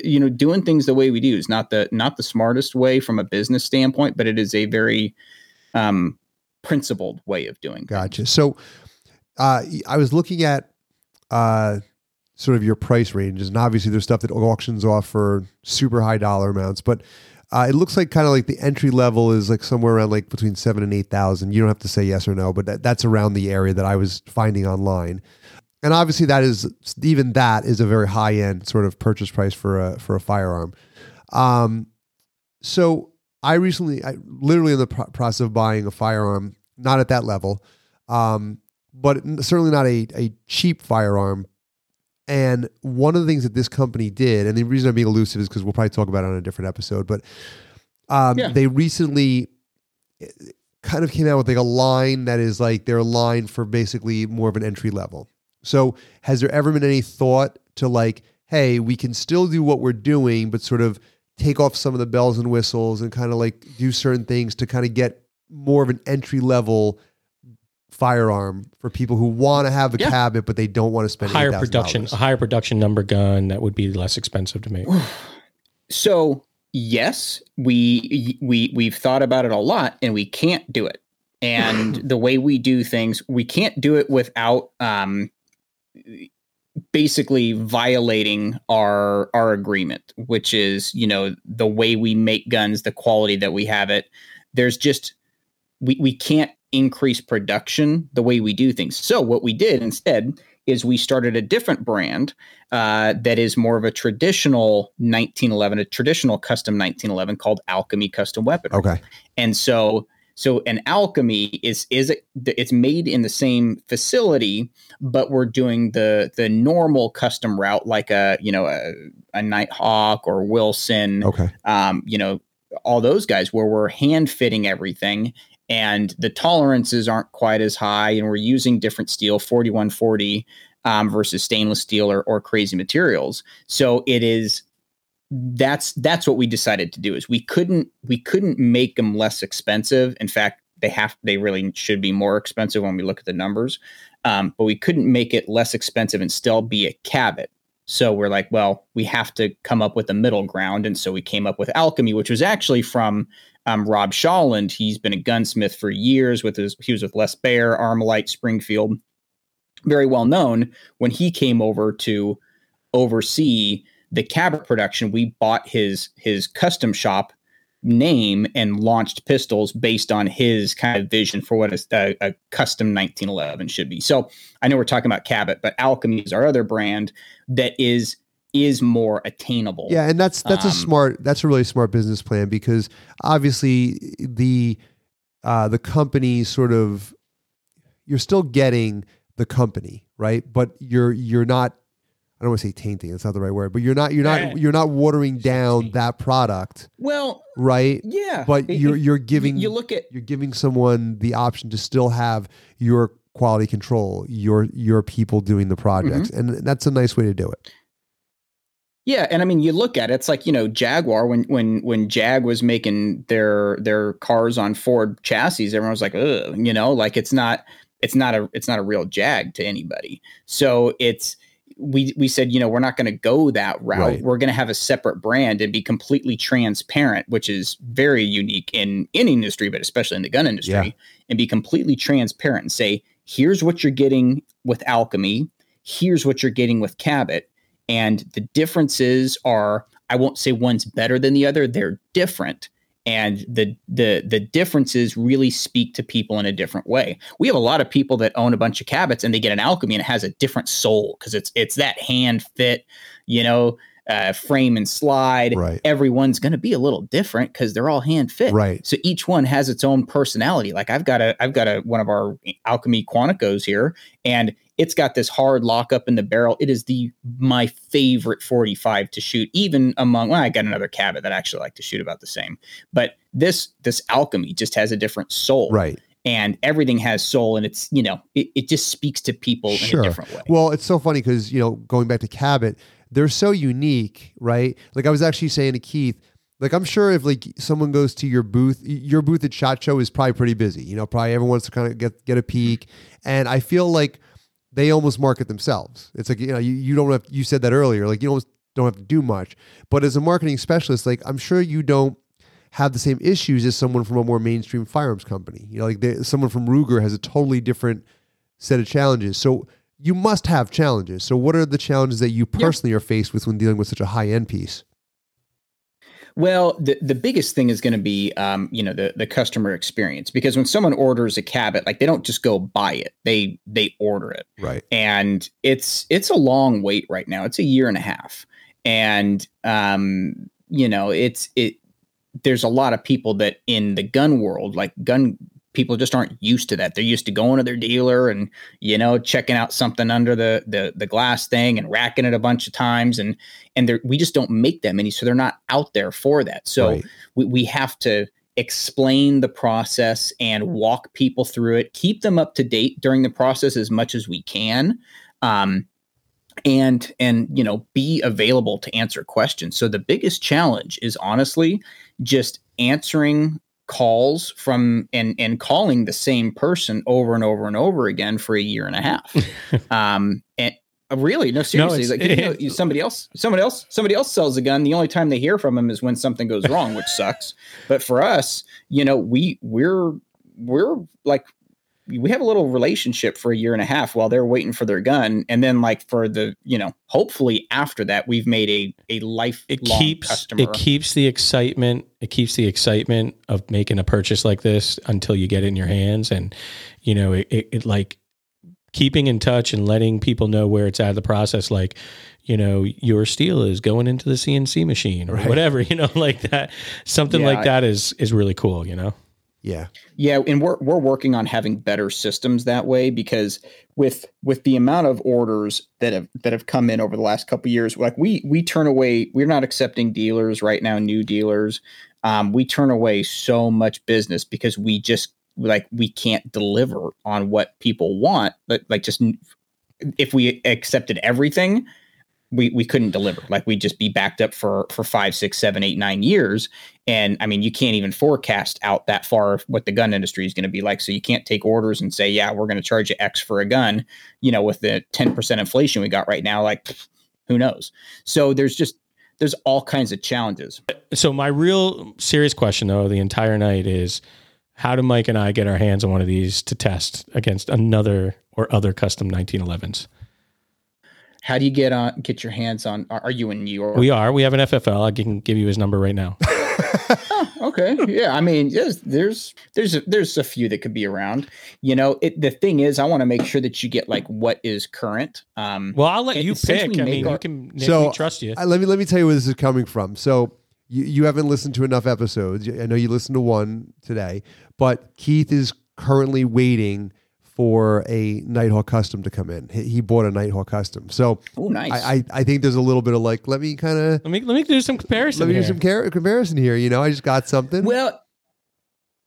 you know doing things the way we do is not the not the smartest way from a business standpoint but it is a very um principled way of doing things. Gotcha. So, uh, I was looking at uh, sort of your price ranges, and obviously there's stuff that auctions off for super high dollar amounts, but uh, it looks like kind of like the entry level is like somewhere around like between seven and eight thousand. You don't have to say yes or no, but that, that's around the area that I was finding online. And obviously, that is even that is a very high end sort of purchase price for a for a firearm. Um, so I recently, I literally in the pro- process of buying a firearm, not at that level, um, but certainly not a, a cheap firearm. And one of the things that this company did, and the reason I'm being elusive is because we'll probably talk about it on a different episode, but um, Yeah. they recently eh, kind of came out with like a line that is like their line for basically more of an entry level. So has there ever been any thought to like, hey, we can still do what we're doing, but sort of take off some of the bells and whistles and kind of like do certain things to kind of get more of an entry level firearm for people who want to have a Yeah. cabinet but they don't want to spend higher production, a higher production number gun that would be less expensive to make. So yes, we we we've thought about it a lot, and we can't do it. And the way we do things, we can't do it without um, basically violating our our agreement, which is you know the way we make guns, the quality that we have it. There's just we we can't increase production the way we do things. So what we did instead is we started a different brand uh, that is more of a traditional 1911, a traditional custom 1911 called Alchemy Custom weapon Okay. And so, so an Alchemy is is it, it's made in the same facility, but we're doing the the normal custom route, like a you know a, a Nighthawk or Wilson, Okay. um, you know, all those guys where we're hand fitting everything and the tolerances aren't quite as high and we're using different steel 4140 um, versus stainless steel or, or crazy materials so it is that's that's what we decided to do is we couldn't we couldn't make them less expensive in fact they have they really should be more expensive when we look at the numbers um, but we couldn't make it less expensive and still be a cabot so we're like, well, we have to come up with a middle ground. And so we came up with Alchemy, which was actually from um, Rob Shawland. He's been a gunsmith for years with his, he was with Les Baer, Armalite, Springfield, very well known. When he came over to oversee the Cabot production, we bought his, his custom shop name and launched pistols based on his kind of vision for what a, a, custom 1911 should be. So I know we're talking about Cabot, but Alchemy is our other brand that is is more attainable. Yeah, and that's that's um, a smart that's a really smart business plan because obviously the uh, the company sort of you're still getting the company right, but you're you're not I don't want to say tainting. It's not the right word, but you're not you're not you're not watering down that product. Well, right? Yeah. But you're you're giving you look at you're giving someone the option to still have your quality control, your your people doing the projects, mm-hmm. and that's a nice way to do it. Yeah, and I mean, you look at it, it's like you know Jaguar when when when Jag was making their their cars on Ford chassis, everyone was like, Ugh, you know, like it's not it's not a it's not a real Jag to anybody. So it's we we said, you know, we're not going to go that route. Right. We're going to have a separate brand and be completely transparent, which is very unique in any industry, but especially in the gun industry, yeah. and be completely transparent and say, here's what you're getting with Alchemy, here's what you're getting with Cabot, and the differences are I won't say one's better than the other, they're different and the the the differences really speak to people in a different way. We have a lot of people that own a bunch of cabots and they get an alchemy and it has a different soul because it's it's that hand fit, you know, uh, frame and slide. Right. Everyone's going to be a little different because they're all hand fit. Right. So each one has its own personality. Like I've got a I've got a one of our alchemy Quanticos here, and it's got this hard lockup in the barrel. It is the my favorite 45 to shoot, even among well, I got another cabot that I actually like to shoot about the same. But this this alchemy just has a different soul. Right. And everything has soul, and it's you know it, it just speaks to people sure. in a different way. Well, it's so funny because you know going back to Cabot, they're so unique, right? Like I was actually saying to Keith, like I'm sure if like someone goes to your booth, your booth at Shot Show is probably pretty busy. You know, probably everyone wants to kind of get get a peek, and I feel like they almost market themselves. It's like you know you, you don't have you said that earlier like you almost don't have to do much. But as a marketing specialist, like I'm sure you don't have the same issues as someone from a more mainstream firearms company. You know, like they, someone from Ruger has a totally different set of challenges. So you must have challenges. So what are the challenges that you personally yep. are faced with when dealing with such a high end piece? Well, the, the biggest thing is going to be, um, you know, the, the customer experience because when someone orders a cabot, like they don't just go buy it; they they order it, right? And it's it's a long wait right now. It's a year and a half, and um, you know, it's it. There's a lot of people that in the gun world, like gun people just aren't used to that. They're used to going to their dealer and you know checking out something under the the, the glass thing and racking it a bunch of times and and we just don't make that many, so they're not out there for that. So right. we we have to explain the process and walk people through it, keep them up to date during the process as much as we can. Um, and and you know be available to answer questions so the biggest challenge is honestly just answering calls from and and calling the same person over and over and over again for a year and a half. um, and uh, really, no, seriously, no, like it, you know, somebody else, somebody else, somebody else sells a gun. The only time they hear from him is when something goes wrong, which sucks. But for us, you know, we we're we're like we have a little relationship for a year and a half while they're waiting for their gun. And then like for the you know hopefully after that we've made a a life it keeps customer. it keeps the excitement it keeps the excitement of making a purchase like this until you get it in your hands. And you know it, it, it like keeping in touch and letting people know where it's at of the process like you know your steel is going into the cnc machine or right. whatever you know like that. Something yeah, like that is is really cool you know yeah. Yeah, and we're we're working on having better systems that way because with with the amount of orders that have that have come in over the last couple years, like we we turn away, we're not accepting dealers right now, new dealers. Um, we turn away so much business because we just like we can't deliver on what people want. But like just if we accepted everything, we we couldn't deliver. Like we'd just be backed up for for five, six, seven, eight, nine years. And I mean, you can't even forecast out that far what the gun industry is going to be like. So you can't take orders and say, yeah, we're going to charge you X for a gun. You know, with the ten percent inflation we got right now, like who knows? So there's just there's all kinds of challenges. So my real serious question though, the entire night is how do Mike and I get our hands on one of these to test against another or other custom 1911s? How do you get on get your hands on? Are, are, you in New York? We are. We have an FFL. I can give you his number right now. oh, okay. Yeah. I mean, there's there's there's a, there's a few that could be around. You know, it, the thing is, I want to make sure that you get like what is current. Um, Well, I'll let you pick. we I mean, our- you can Nick, So, we trust you. I, let me let me tell you where this is coming from. So you, you haven't listened to enough episodes. I know you listened to one today, but Keith is currently waiting for a Nighthawk custom to come in. He, he bought a Nighthawk custom, so oh, nice. I, I I think there's a little bit of like, let me kind of let me let me do some comparison. let me do some car- comparison here. You know, I just got something. Well,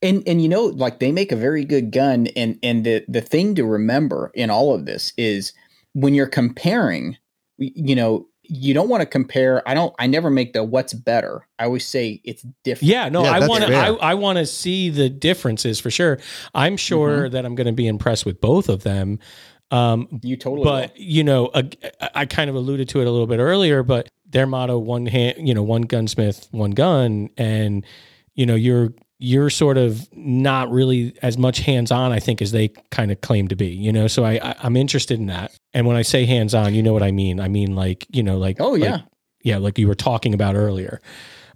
and and you know, like they make a very good gun, and and the the thing to remember in all of this is when you're comparing, you know, you don't want to compare. I don't. I never make the what's better. I always say it's different. Yeah, no, Yeah, I want to. I, I want to see the differences for sure. I'm sure that I'm going to be impressed with both of them. Um, you totally. but you know, I, I kind of alluded to it a little bit earlier, but their motto: one hand, you know, one gunsmith, one gun, and you know, you're you're sort of not really as much hands on, I think, as they kind of claim to be. You know, so I, I I'm interested in that. And when I say hands on, you know what I mean. I mean like you know, like will. Oh like- yeah. yeah, like you were talking about earlier.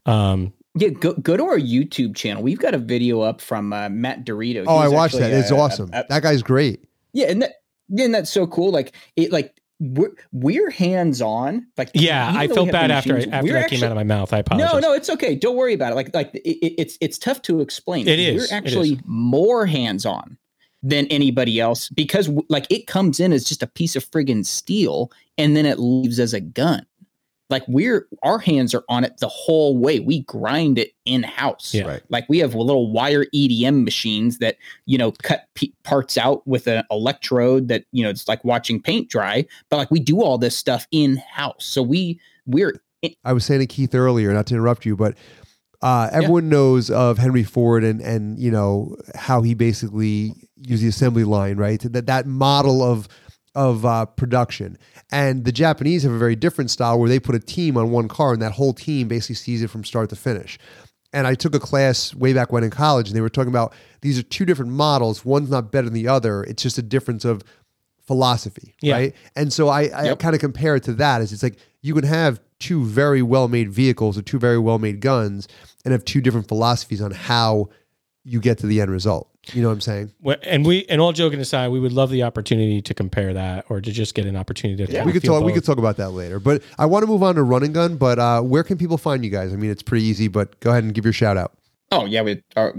Um, Yeah, go, go to our YouTube channel. We've got a video up from uh, Matt Dorito. oh, I watched actually, that. It's uh, awesome. uh, that guy's great. yeah, and that yeah, and that's so cool. Like it, like we're we're hands on. Like Yeah, I felt bad after I, after that actually- came out of my mouth. I apologize. No, no, it's okay. Don't worry about it. Like, like it, it- it's it's tough to explain. It is. We're actually is. more hands on than anybody else because, like, it comes in as just a piece of friggin' steel, and then it leaves as a gun. Like we're our hands are on it the whole way. We grind it in house. Yeah. Right. Like we have little wire EDM machines that you know cut pe- parts out with an electrode that you know it's like watching paint dry. But like we do all this stuff in house, so we we're I was saying to Keith earlier, not to interrupt you, but uh, everyone knows of Henry Ford and and you know how he basically used the assembly line, right? That that model of of uh, production. And the Japanese have a very different style where they put a team on one car, and that whole team basically sees it from start to finish. And I took a class way back when in college, and they were talking about these are two different models. One's not better than the other. It's just a difference of philosophy, Yeah. right? And so I, I Yep. kind of compare it to that. Is it's like you can have two very well made vehicles or two very well made guns, and have two different philosophies on how you get to the end result. You know what I'm saying? And we, and all joking aside, we would love the opportunity to compare that, or to just get an opportunity to. Yeah, we could talk. We could talk about that later. But I want to move on to Run and Gun. But uh, where can people find you guys? I mean, it's pretty easy. But go ahead and give your shout out. Oh yeah, with our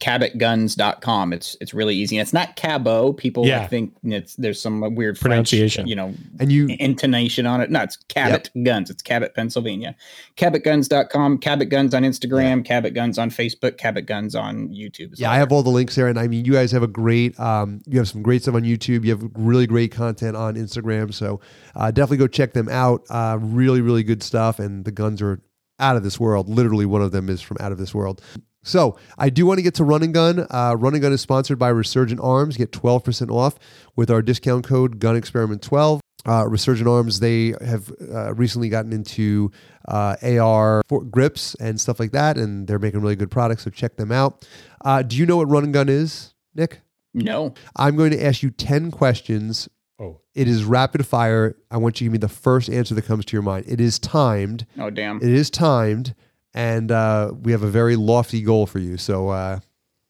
cabotguns.com. It's it's really easy. And it's not cabo. People Yeah. think it's there's some weird French, Pronunciation. you know, And you, intonation on it. No, it's Cabot Guns. It's Cabot, Pennsylvania. Cabotguns.com, Cabot Guns on Instagram, Cabot Guns on Facebook, Cabot Guns on YouTube. yeah. I have all the links there. And I mean, you guys have a great. Um, you have some great stuff on YouTube. You have really great content on Instagram. So uh, definitely go check them out. Uh, really, really good stuff. And the guns are out of this world. Literally, one of them is from out of this world. So I do want to get to Run and Gun. Uh, Run and Gun is sponsored by Resurgent Arms. Get 12% off with our discount code Gun Experiment 12. Uh, Resurgent Arms, they have uh, recently gotten into uh, AR for grips and stuff like that, and they're making really good products. So check them out. Uh, do you know what Run and Gun is, Nick? No. I'm going to ask you 10 questions. Oh. It is rapid fire. I want you to give me the first answer that comes to your mind. It is timed. Oh damn. It is timed, and uh, we have a very lofty goal for you. So uh,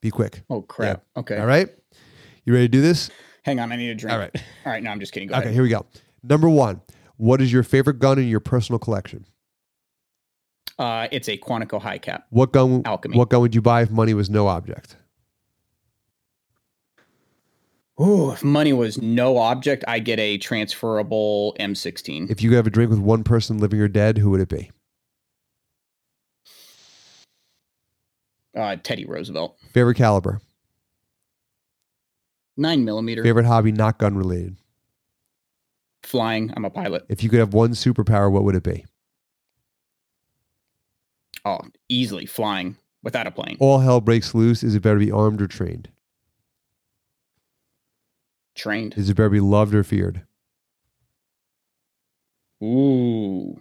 be quick. Oh crap. Okay. All right. You ready to do this? Hang on, I need a drink. All right. All right, no, I'm just kidding. Go Okay, ahead. here we go. Number one. What is your favorite gun in your personal collection? Uh it's a Quantico high cap. What gun? Alchemy. What gun would you buy if money was no object? Ooh, if money was no object, I get a transferable M16. If you could have a drink with one person, living or dead, who would it be? Uh Teddy Roosevelt. Favorite caliber. Nine millimeter. Favorite hobby, not gun related. Flying. I'm a pilot. If you could have one superpower, what would it be? Oh, easily flying without a plane. All hell breaks loose. Is it better to be armed or trained? Trained. Is it better to be loved or feared? Ooh.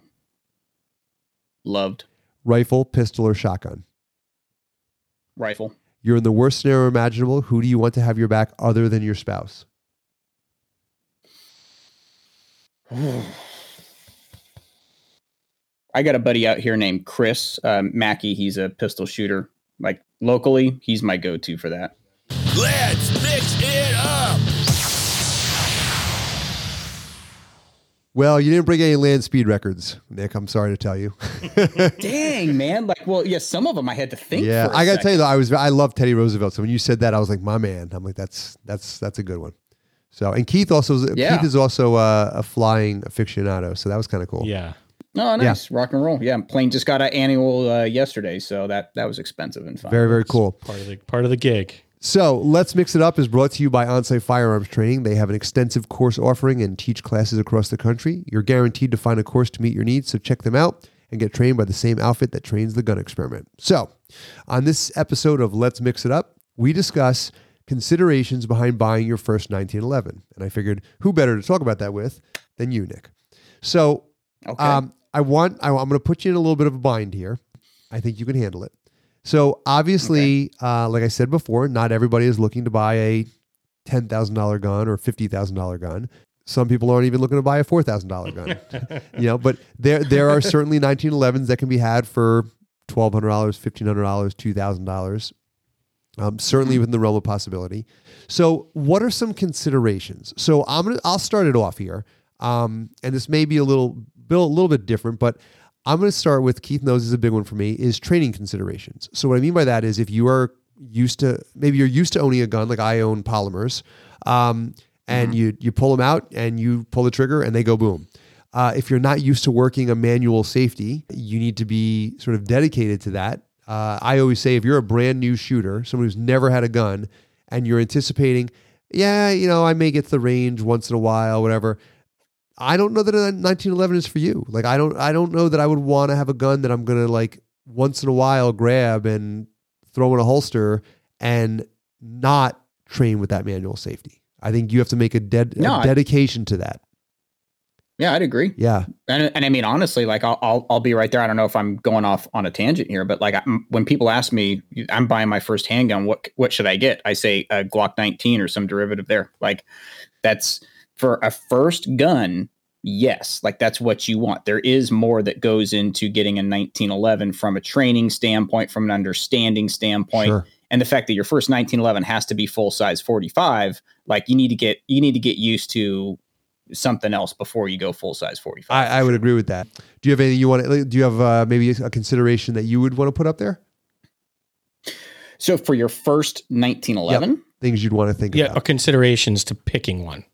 Loved. Rifle, pistol, or shotgun? Rifle. You're in the worst scenario imaginable. Who do you want to have your back other than your spouse? I got a buddy out here named Chris um, Mackey. He's a pistol shooter. Like locally, he's my go-to for that. Let's mix it up. Well, you didn't bring any land speed records, Nick. I'm sorry to tell you. Dang, man! Like, well, yeah, some of them I had to think. yeah, for a I gotta tell you though, I was I love Teddy Roosevelt. So when you said that, I was like, my man. I'm like, that's that's that's a good one. So and Keith also Yeah. Keith is also uh, a flying aficionado. So that was kind of cool. Yeah. Oh, nice rock and roll. Yeah, plane just got an annual uh, yesterday, so that that was expensive and fun. Very very cool. Part of the part of the gig. So let's mix it up is brought to you by Onsite Firearms Training. They have an extensive course offering and teach classes across the country. You're guaranteed to find a course to meet your needs, so check them out and get trained by the same outfit that trains the gun experiment. So, on this episode of Let's Mix It Up, we discuss considerations behind buying your first 1911. And I figured who better to talk about that with than you, Nick. So, Okay. um, I want I, I'm going to put you in a little bit of a bind here. I think you can handle it. So obviously, uh, like I said before, not everybody is looking to buy a ten thousand dollar gun or fifty thousand dollar gun. Some people aren't even looking to buy a four thousand dollar gun. you know, but there there are certainly 1911s that can be had for twelve hundred dollars, fifteen hundred dollars, two thousand dollars. Um, certainly within the realm of possibility. So, what are some considerations? So, I'm gonna I'll start it off here, um, and this may be a little a little bit different, but I'm going to start with Keith knows is a big one for me is training considerations. So, what I mean by that is if you are used to maybe you're used to owning a gun like I own polymers, um, and you you pull them out and you pull the trigger and they go boom. Uh, if you're not used to working a manual safety, you need to be sort of dedicated to that. Uh, I always say if you're a brand new shooter, someone who's never had a gun, and you're anticipating, yeah, you know, I may get to the range once in a while, whatever. I don't know that a 1911 is for you. Like, I don't, I don't know that I would want to have a gun that I'm gonna like once in a while grab and throw in a holster and not train with that manual safety. I think you have to make a, ded- No, a I- dedication to that. yeah, I'd agree. Yeah. And, and I mean, honestly, like I'll, I'll I'll be right there. I don't know if I'm going off on a tangent here, but like I, when people ask me, I'm buying my first handgun. What what should I get? I say a Glock 19 or some derivative there. Like that's for a first gun. Yes, like that's what you want. There is more that goes into getting a 1911 from a training standpoint, from an understanding standpoint, Sure. and the fact that your first 1911 has to be full size 45. Like you need to get you need to get used to something else before you go full size 45. I, I would agree with that. Do you have anything you want to, do you have uh, maybe a consideration that you would want to put up there? So for your first 1911, Things you'd want to think Yeah, or about. considerations to picking one.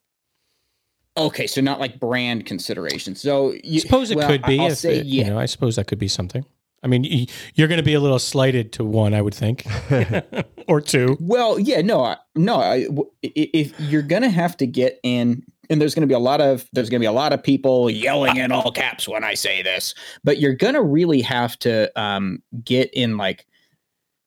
Okay, so not like brand considerations. So you suppose it well, could be. I'll say it- yeah. You know, I suppose that could be something. I mean, you're going to be a little slighted to one, I would think, or two. Well, yeah, no, I- no. I, w- i- if you're gonna have to get in, and there's gonna be a lot of there's gonna be a lot of people yelling in all caps when I say this, but you're gonna really have to um, get in like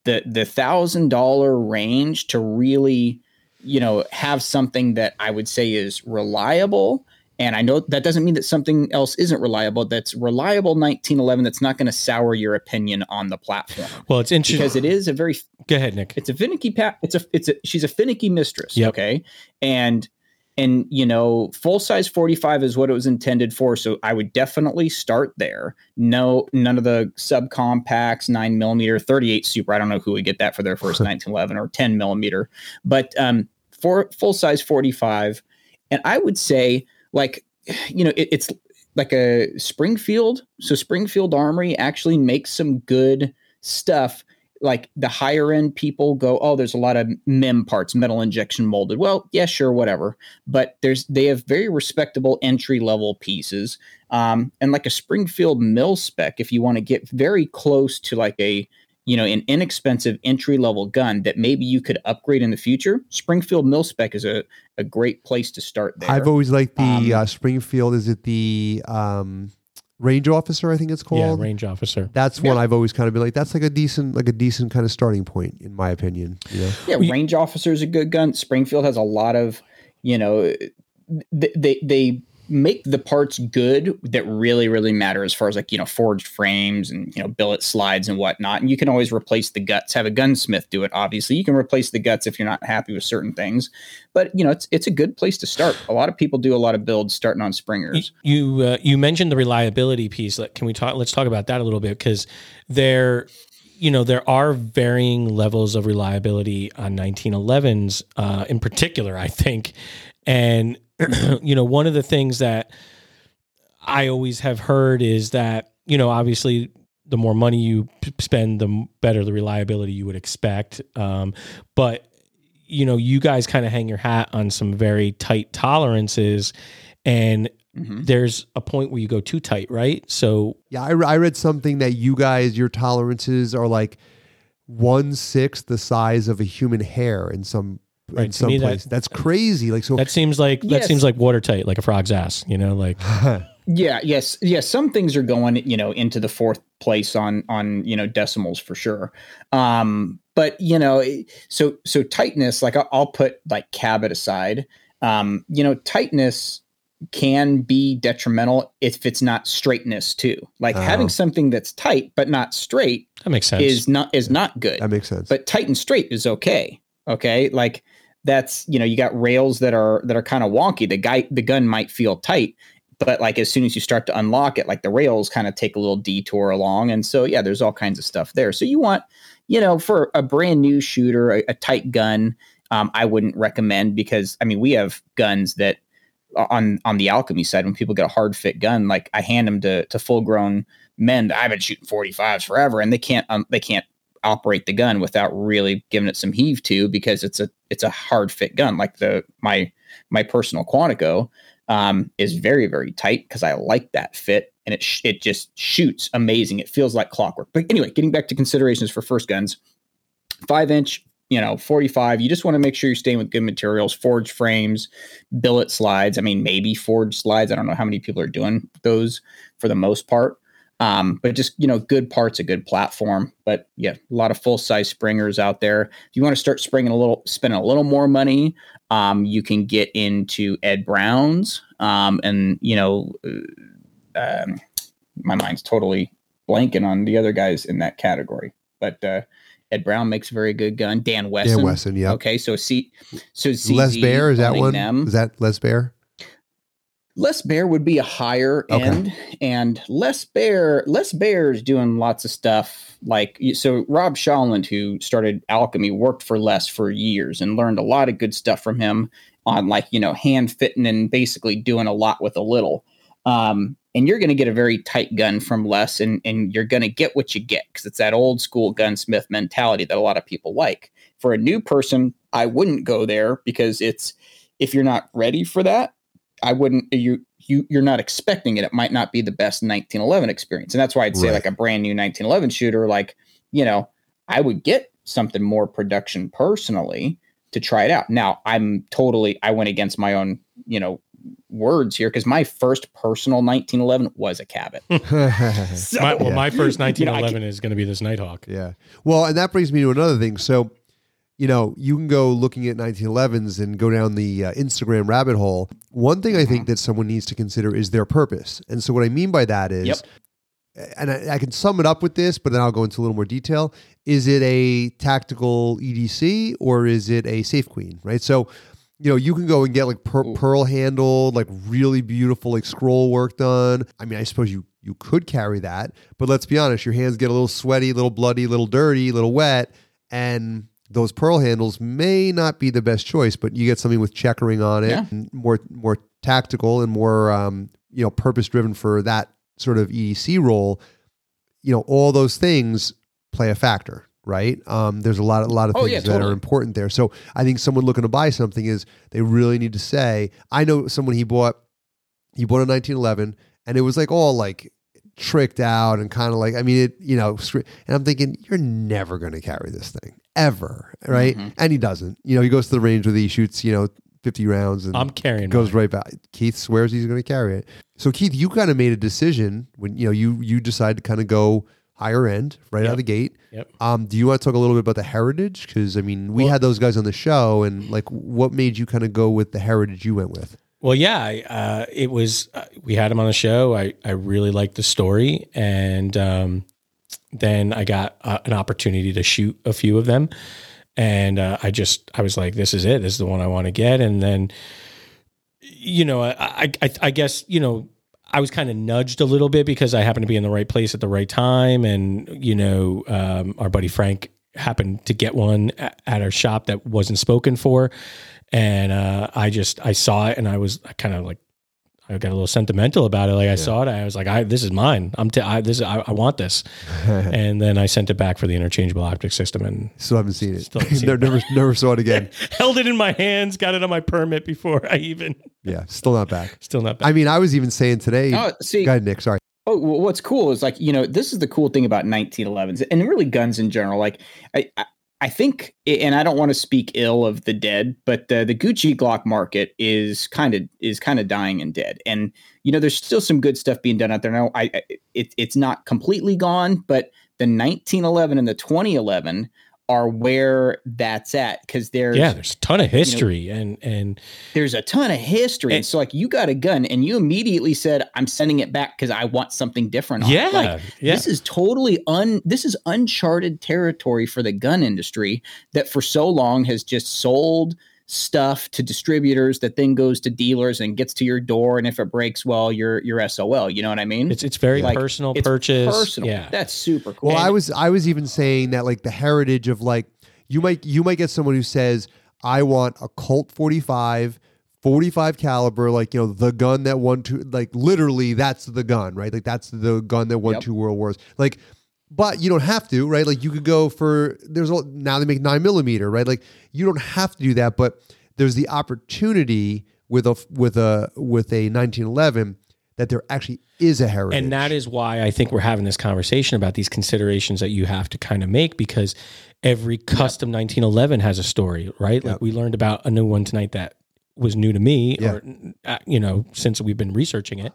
the the thousand dollar range to really, you know, have something that I would say is reliable. And I know that doesn't mean that something else isn't reliable. That's reliable 1911. That's not going to sour your opinion on the platform Well, it's interesting. because it is a very Go ahead, Nick. it's a finicky pat. it's a it's a she's a finicky mistress Yep. okay and and you know full size 45 is what it was intended for so i would definitely start there. No none of the subcompacts 9 millimeter 38 super i don't know who would get that for their first 1911 or 10 millimeter but um for full size 45 and i would say like you know it, it's like a springfield so springfield armory actually makes some good stuff like the higher end people go, oh, there's a lot of MIM parts, metal injection molded. Well, yeah, sure, whatever. But there's they have very respectable entry level pieces, um, and like a Springfield Mil-Spec. If you want to get very close to like a you know an inexpensive entry level gun that maybe you could upgrade in the future, Springfield Mil-Spec is a a great place to start there. I've always liked the Um, uh, Springfield. Is it the um, range officer? I think it's called. Yeah, range officer. That's one Yeah. I've always kind of been like. That's like a decent, like a decent kind of starting point, in my opinion. You know, Yeah, We- range officer is a good gun. Springfield has a lot of, you know, they they, they make the parts good that really really matter as far as like you know forged frames and you know billet slides and whatnot and you can always replace the guts. Have a gunsmith do it obviously. You can replace the guts if you're not happy with certain things but you know it's it's a good place to start. A lot of people do a lot of builds starting on springers. You uh, you mentioned the reliability piece. Can we talk let's talk about that a little bit because there you know there are varying levels of reliability on 1911s uh, in particular i think. And you know, one of the things that I always have heard is that, you know, obviously the more money you p- spend, the better the reliability you would expect. Um, but, you know, you guys kind of hang your hat on some very tight tolerances. And Mm-hmm. there's a point where you go too tight, right? So yeah, I, I, read something that you guys your tolerances are like one sixth the size of a human hair in some right. in some place. That, That's crazy. Like so that seems like yes. that seems like watertight, like a frog's ass. You know, like yeah, yes, yes. Some things are going, you know, into the fourth place on on you know decimals for sure. Um, but you know, so so tightness, like I'll, I'll put like Cabot aside. Um, you know, tightness can be detrimental if it's not straightness too. Like oh. having something that's tight but not straight that makes sense is not is not good. That makes sense. But tight and straight is okay. Okay, like that's you know you got rails that are that are kind of wonky. The guy the gun might feel tight, but like as soon as you start to unlock it, like the rails kind of take a little detour along, and so yeah, there's all kinds of stuff there. So you want you know for a brand new shooter, a, a tight gun, um, I wouldn't recommend because I mean we have guns that on on the alchemy side when people get a hard fit gun like i hand them to to full grown men that i've been shooting 45s forever and they can't um, they can't operate the gun without really giving it some heave to because it's a it's a hard fit gun. Like the my my personal Quantico um, is very very tight because I like that fit and it sh- it just shoots amazing. It feels like clockwork. But anyway, getting back to considerations for first guns, five inch. You know, 45, you just want to make sure you're staying with good materials, forged frames, billet slides. I mean, maybe forged slides. I don't know how many people are doing those for the most part. Um, but just you know, good parts, a good platform. But yeah, a lot of full size springers out there. If you want to start springing a little, spending a little more money, um, you can get into Ed Brown's, um, and you know, uh, um, my mind's totally blanking on the other guys in that category. But uh, Ed Brown makes a very good gun. Dan Wesson. Dan Wesson, yeah. Okay, so see, so CZ Les Baer is that one? Them. Is that Les Baer? Les Baer would be a higher okay. end, and Les Baer, Les Baer is doing lots of stuff. Like so, Rob Shawland, who started Alchemy, worked for Les for years and learned a lot of good stuff from him on like you know hand fitting and basically doing a lot with a little. Um, and you're going to get a very tight gun from Les, and and you're going to get what you get because it's that old school gunsmith mentality that a lot of people like. For a new person, I wouldn't go there because it's if you're not ready for that I wouldn't you you you're not expecting it. It might not be the best 1911 experience, and that's why I'd say right. like a brand new 1911 shooter, like you know, I would get something more production personally to try it out. Now I'm totally I went against my own you know words here because my first personal 1911 was a Cabot. so, my, well, yeah. my first 1911 you know, is going to be this Nighthawk. Yeah. Well, and that brings me to another thing. So you know, you can go looking at 1911s and go down the uh, Instagram rabbit hole. One thing I think mm-hmm. that someone needs to consider is their purpose. And so, what I mean by that is, yep. and I, I, can sum it up with this, but then I'll go into a little more detail. Is it a tactical EDC or is it a safe queen, right? So, you know, you can go and get like per- pearl handled, like really beautiful, like scroll work done. I mean, I suppose you you could carry that, but let's be honest, your hands get a little sweaty, a little bloody, a little dirty, a little wet, and those pearl handles may not be the best choice, but you get something with checkering on it, yeah. more more tactical and more um, you know purpose driven for that sort of EDC role. You know, all those things play a factor, right? Um, there's a lot, a lot of things oh, yeah, that totally. are important there. So I think someone looking to buy something is they really need to say, I know someone he bought, he bought a 1911, and it was like all like tricked out and kind of like, I mean, it, you know, and I'm thinking, you're never going to carry this thing ever, right? Mm-hmm. And he doesn't. You know, he goes to the range where he shoots, you know, 50 rounds and I'm carrying goes mine. right back. Keith swears he's going to carry it. So Keith, you kind of made a decision when you know you you decided to kind of go higher end right yep. out of the gate. Yep. Um, do you want to talk a little bit about the heritage? Because I mean, we well, had those guys on the show, and like, what made you kind of go with the heritage you went with? Well, yeah, I, uh, it was. Uh, we had him on the show. I I really liked the story, and um, then I got uh, an opportunity to shoot a few of them, and uh, I just I was like, this is it. This is the one I want to get, and then, you know, I I, I guess you know. I was kind of nudged a little bit because I happened to be in the right place at the right time, and you know, um, our buddy Frank happened to get one at, our shop that wasn't spoken for, and uh, I just I saw it and I was kind of like I got a little sentimental about it. Like I yeah. saw it, I was like, "I this is mine. I'm t- I, this I, I want this." and then I sent it back for the interchangeable optic system, and still haven't seen it. Still haven't seen never, it. never saw it again. Held it in my hands, got it on my permit before I even. Yeah, still not back. Still not back. I mean, I was even saying today. Oh, see, go ahead, Nick. Sorry. Oh, well, what's cool is like you know this is the cool thing about 1911s and really guns in general. Like I, I think, and I don't want to speak ill of the dead, but the the Gucci Glock market is kind of is kind of dying and dead. And you know, there's still some good stuff being done out there now. I, it, it's not completely gone, but the 1911 and the 2011 are where that's at because there's yeah there's a ton of history you know, and and there's a ton of history. And, and, so like you got a gun and you immediately said i'm sending it back because i want something different yeah, like, yeah. this is totally un this is uncharted territory for the gun industry that for so long has just sold stuff to distributors that then goes to dealers and gets to your door and if it breaks well you're you're SOL you know what I mean? It's it's very like, personal it's purchase. personal. Yeah. That's super cool. Well and, I was I was even saying that like the heritage of like you might you might get someone who says I want a Colt 45 45 caliber like you know the gun that won two like literally that's the gun right? Like that's the gun that won yep. two world wars. Like but you don't have to, right? Like you could go for there's a, now they make nine millimeter, right? Like you don't have to do that, but there's the opportunity with a with a with a 1911 that there actually is a heritage. And that is why I think we're having this conversation about these considerations that you have to kind of make because every custom yep. 1911 has a story, right? Like we learned about a new one tonight that was new to me yeah. or uh, you know since we've been researching it.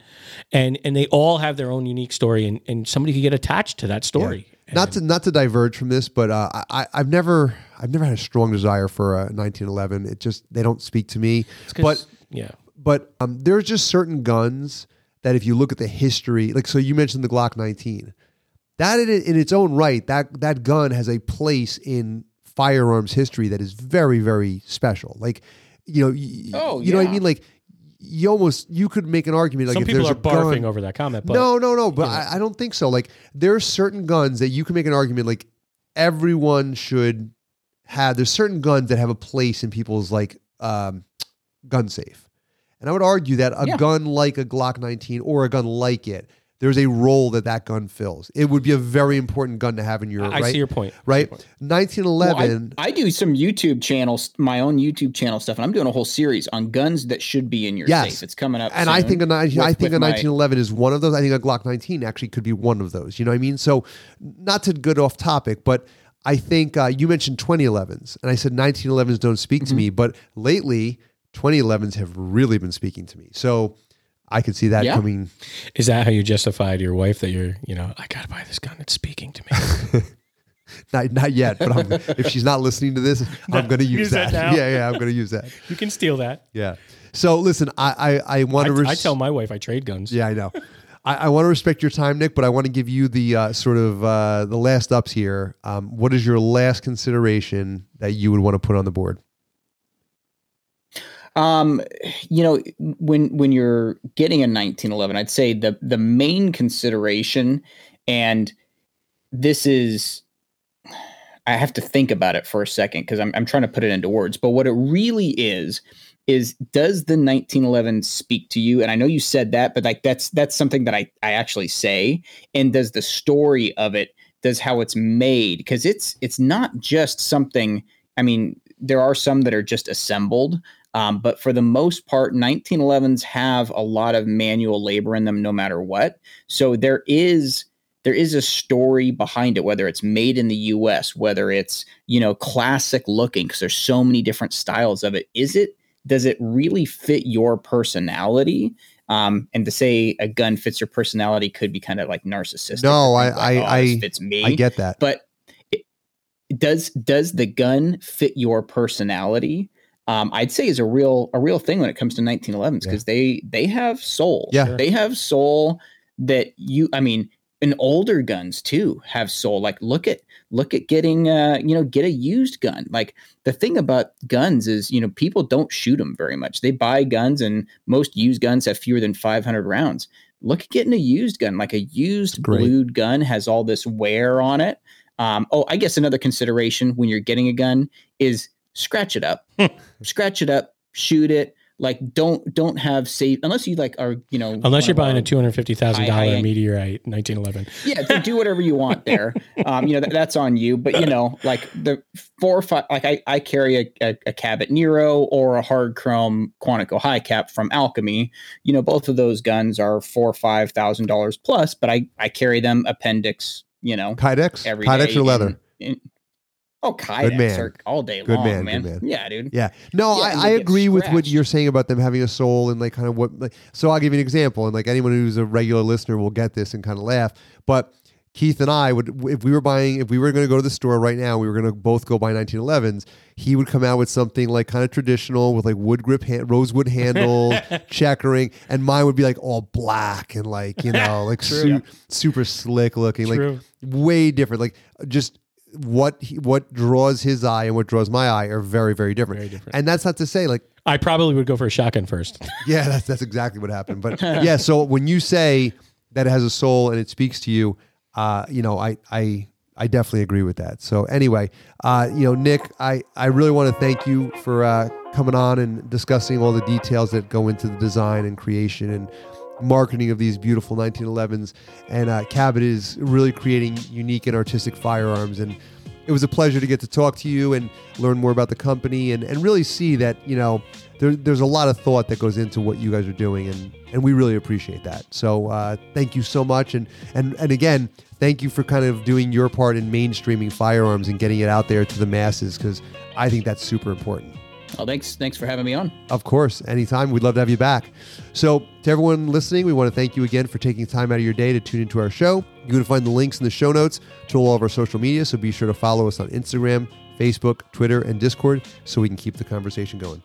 And and they all have their own unique story and, and somebody could get attached to that story. Yeah. not to not to diverge from this but uh, I, i've never i've never had a strong desire for a 1911 it just they don't speak to me. But yeah. but um, there's just certain guns that if you look at the history like so you mentioned the glock 19 that in, in its own right that that gun has a place in firearms history that is very very special. Like you know, y- oh, you know what I mean? Like you almost you could make an argument like some people are barfing gun, over that comment. But, no, no, no. But I, I, don't think so. Like there are certain guns that you can make an argument like everyone should have. There's certain guns that have a place in people's like um, gun safe, and I would argue that a yeah. gun like a Glock 19 or a gun like it there's a role that that gun fills. It would be a very important gun to have in your. I right? see your point. Right, 1911. Well, I, I, do some YouTube channels, my own YouTube channel stuff, and I'm doing a whole series on guns that should be in your yes. safe. It's coming up, and I think a I think a 1911 my, is one of those. I think a Glock 19 actually could be one of those. You know what I mean? So, not to get off topic, but. I think uh, you mentioned 2011s, and I said 1911s don't speak mm-hmm. to me, but lately 2011s have really been speaking to me. So I could see that yeah. coming. Is that how you justified your wife that you're, you know, I got to buy this gun? It's speaking to me. not, not yet, but I'm, if she's not listening to this, I'm going to use, use that. that yeah, yeah, I'm going to use that. You can steal that. Yeah. So listen, I I, I want to. Res- I tell my wife I trade guns. Yeah, I know. I, I want to respect your time, Nick, but I want to give you the uh, sort of uh, the last ups here. Um, what is your last consideration that you would want to put on the board? Um, you know, when when you're getting a 1911, I'd say the the main consideration, and this is, I have to think about it for a second because I'm I'm trying to put it into words. But what it really is is does the 1911 speak to you and i know you said that but like that's that's something that i i actually say and does the story of it does how it's made because it's it's not just something i mean there are some that are just assembled um, but for the most part, 1911s have a lot of manual labor in them, no matter what. So there is there is a story behind it, whether it's made in the U.S., whether it's you know classic looking, because there's so many different styles of it. Is it does it really fit your personality? Um, and to say a gun fits your personality could be kind of like narcissistic. No, I, like, I, oh, I, fits me. I get that. But it, does does the gun fit your personality? Um, I'd say is a real a real thing when it comes to 1911s because they they have soul. Yeah. they have soul that you. I mean, and older guns too have soul. Like look at look at getting uh you know get a used gun. Like the thing about guns is you know people don't shoot them very much. They buy guns and most used guns have fewer than 500 rounds. Look at getting a used gun. Like a used Great. blued gun has all this wear on it. Um, oh, I guess another consideration when you're getting a gun is scratch it up, scratch it up, shoot it. Like don't don't have safe unless you like are you know Unless you're buying a two hundred fifty thousand dollar meteorite, nineteen eleven. yeah, to do whatever you want there. Um, you know, that, that's on you. But you know, like the four or five, like I, I carry a, a, a Cabot Nero or a hard chrome Quantico high cap from Alchemy. You know, both of those guns are four or five thousand dollars plus, but I, I carry them appendix, you know, Kydex? every Kydex day or leather? in- in- oh, Kydex man. are all day Good long, man, man. good man. Yeah, dude. Yeah. No, Yeah, I, I agree with what you're saying about them having a soul and like kind of what like so I'll give you an example and like anyone who's a regular listener will get this and kind of laugh. But Keith and I would if we were buying if we were going to go to the store right now, we were going to both go buy 1911s. He would come out with something like kind of traditional with like wood grip hand, rosewood handles, checkering, and mine would be like all black and like, you know, like su- super slick looking, True. like way different. Like just what he, what draws his eye and what draws my eye are very very different. Very different. And that's not to say like I probably would go for a shotgun first. yeah, that's that's exactly what happened. But yeah, so when you say that it has a soul and it speaks to you, uh, you know, I I I definitely agree with that. So anyway, uh, you know, Nick, I I really want to thank you for uh, coming on and discussing all the details that go into the design and creation and marketing of these beautiful 1911s. And uh, Cabot is really creating unique and artistic firearms and it was a pleasure to get to talk to you and learn more about the company and, and really see that you know there, there's a lot of thought that goes into what you guys are doing and and we really appreciate that so uh, thank you so much and and and again thank you for kind of doing your part in mainstreaming firearms and getting it out there to the masses because i think that's super important Well, thanks, thanks for having me on. of course, anytime. We'd love to have you back. So, to everyone listening, we want to thank you again for taking time out of your day to tune into our show. You can find the links in the show notes to all of our social media, so be sure to follow us on Instagram, Facebook, Twitter, and Discord so we can keep the conversation going.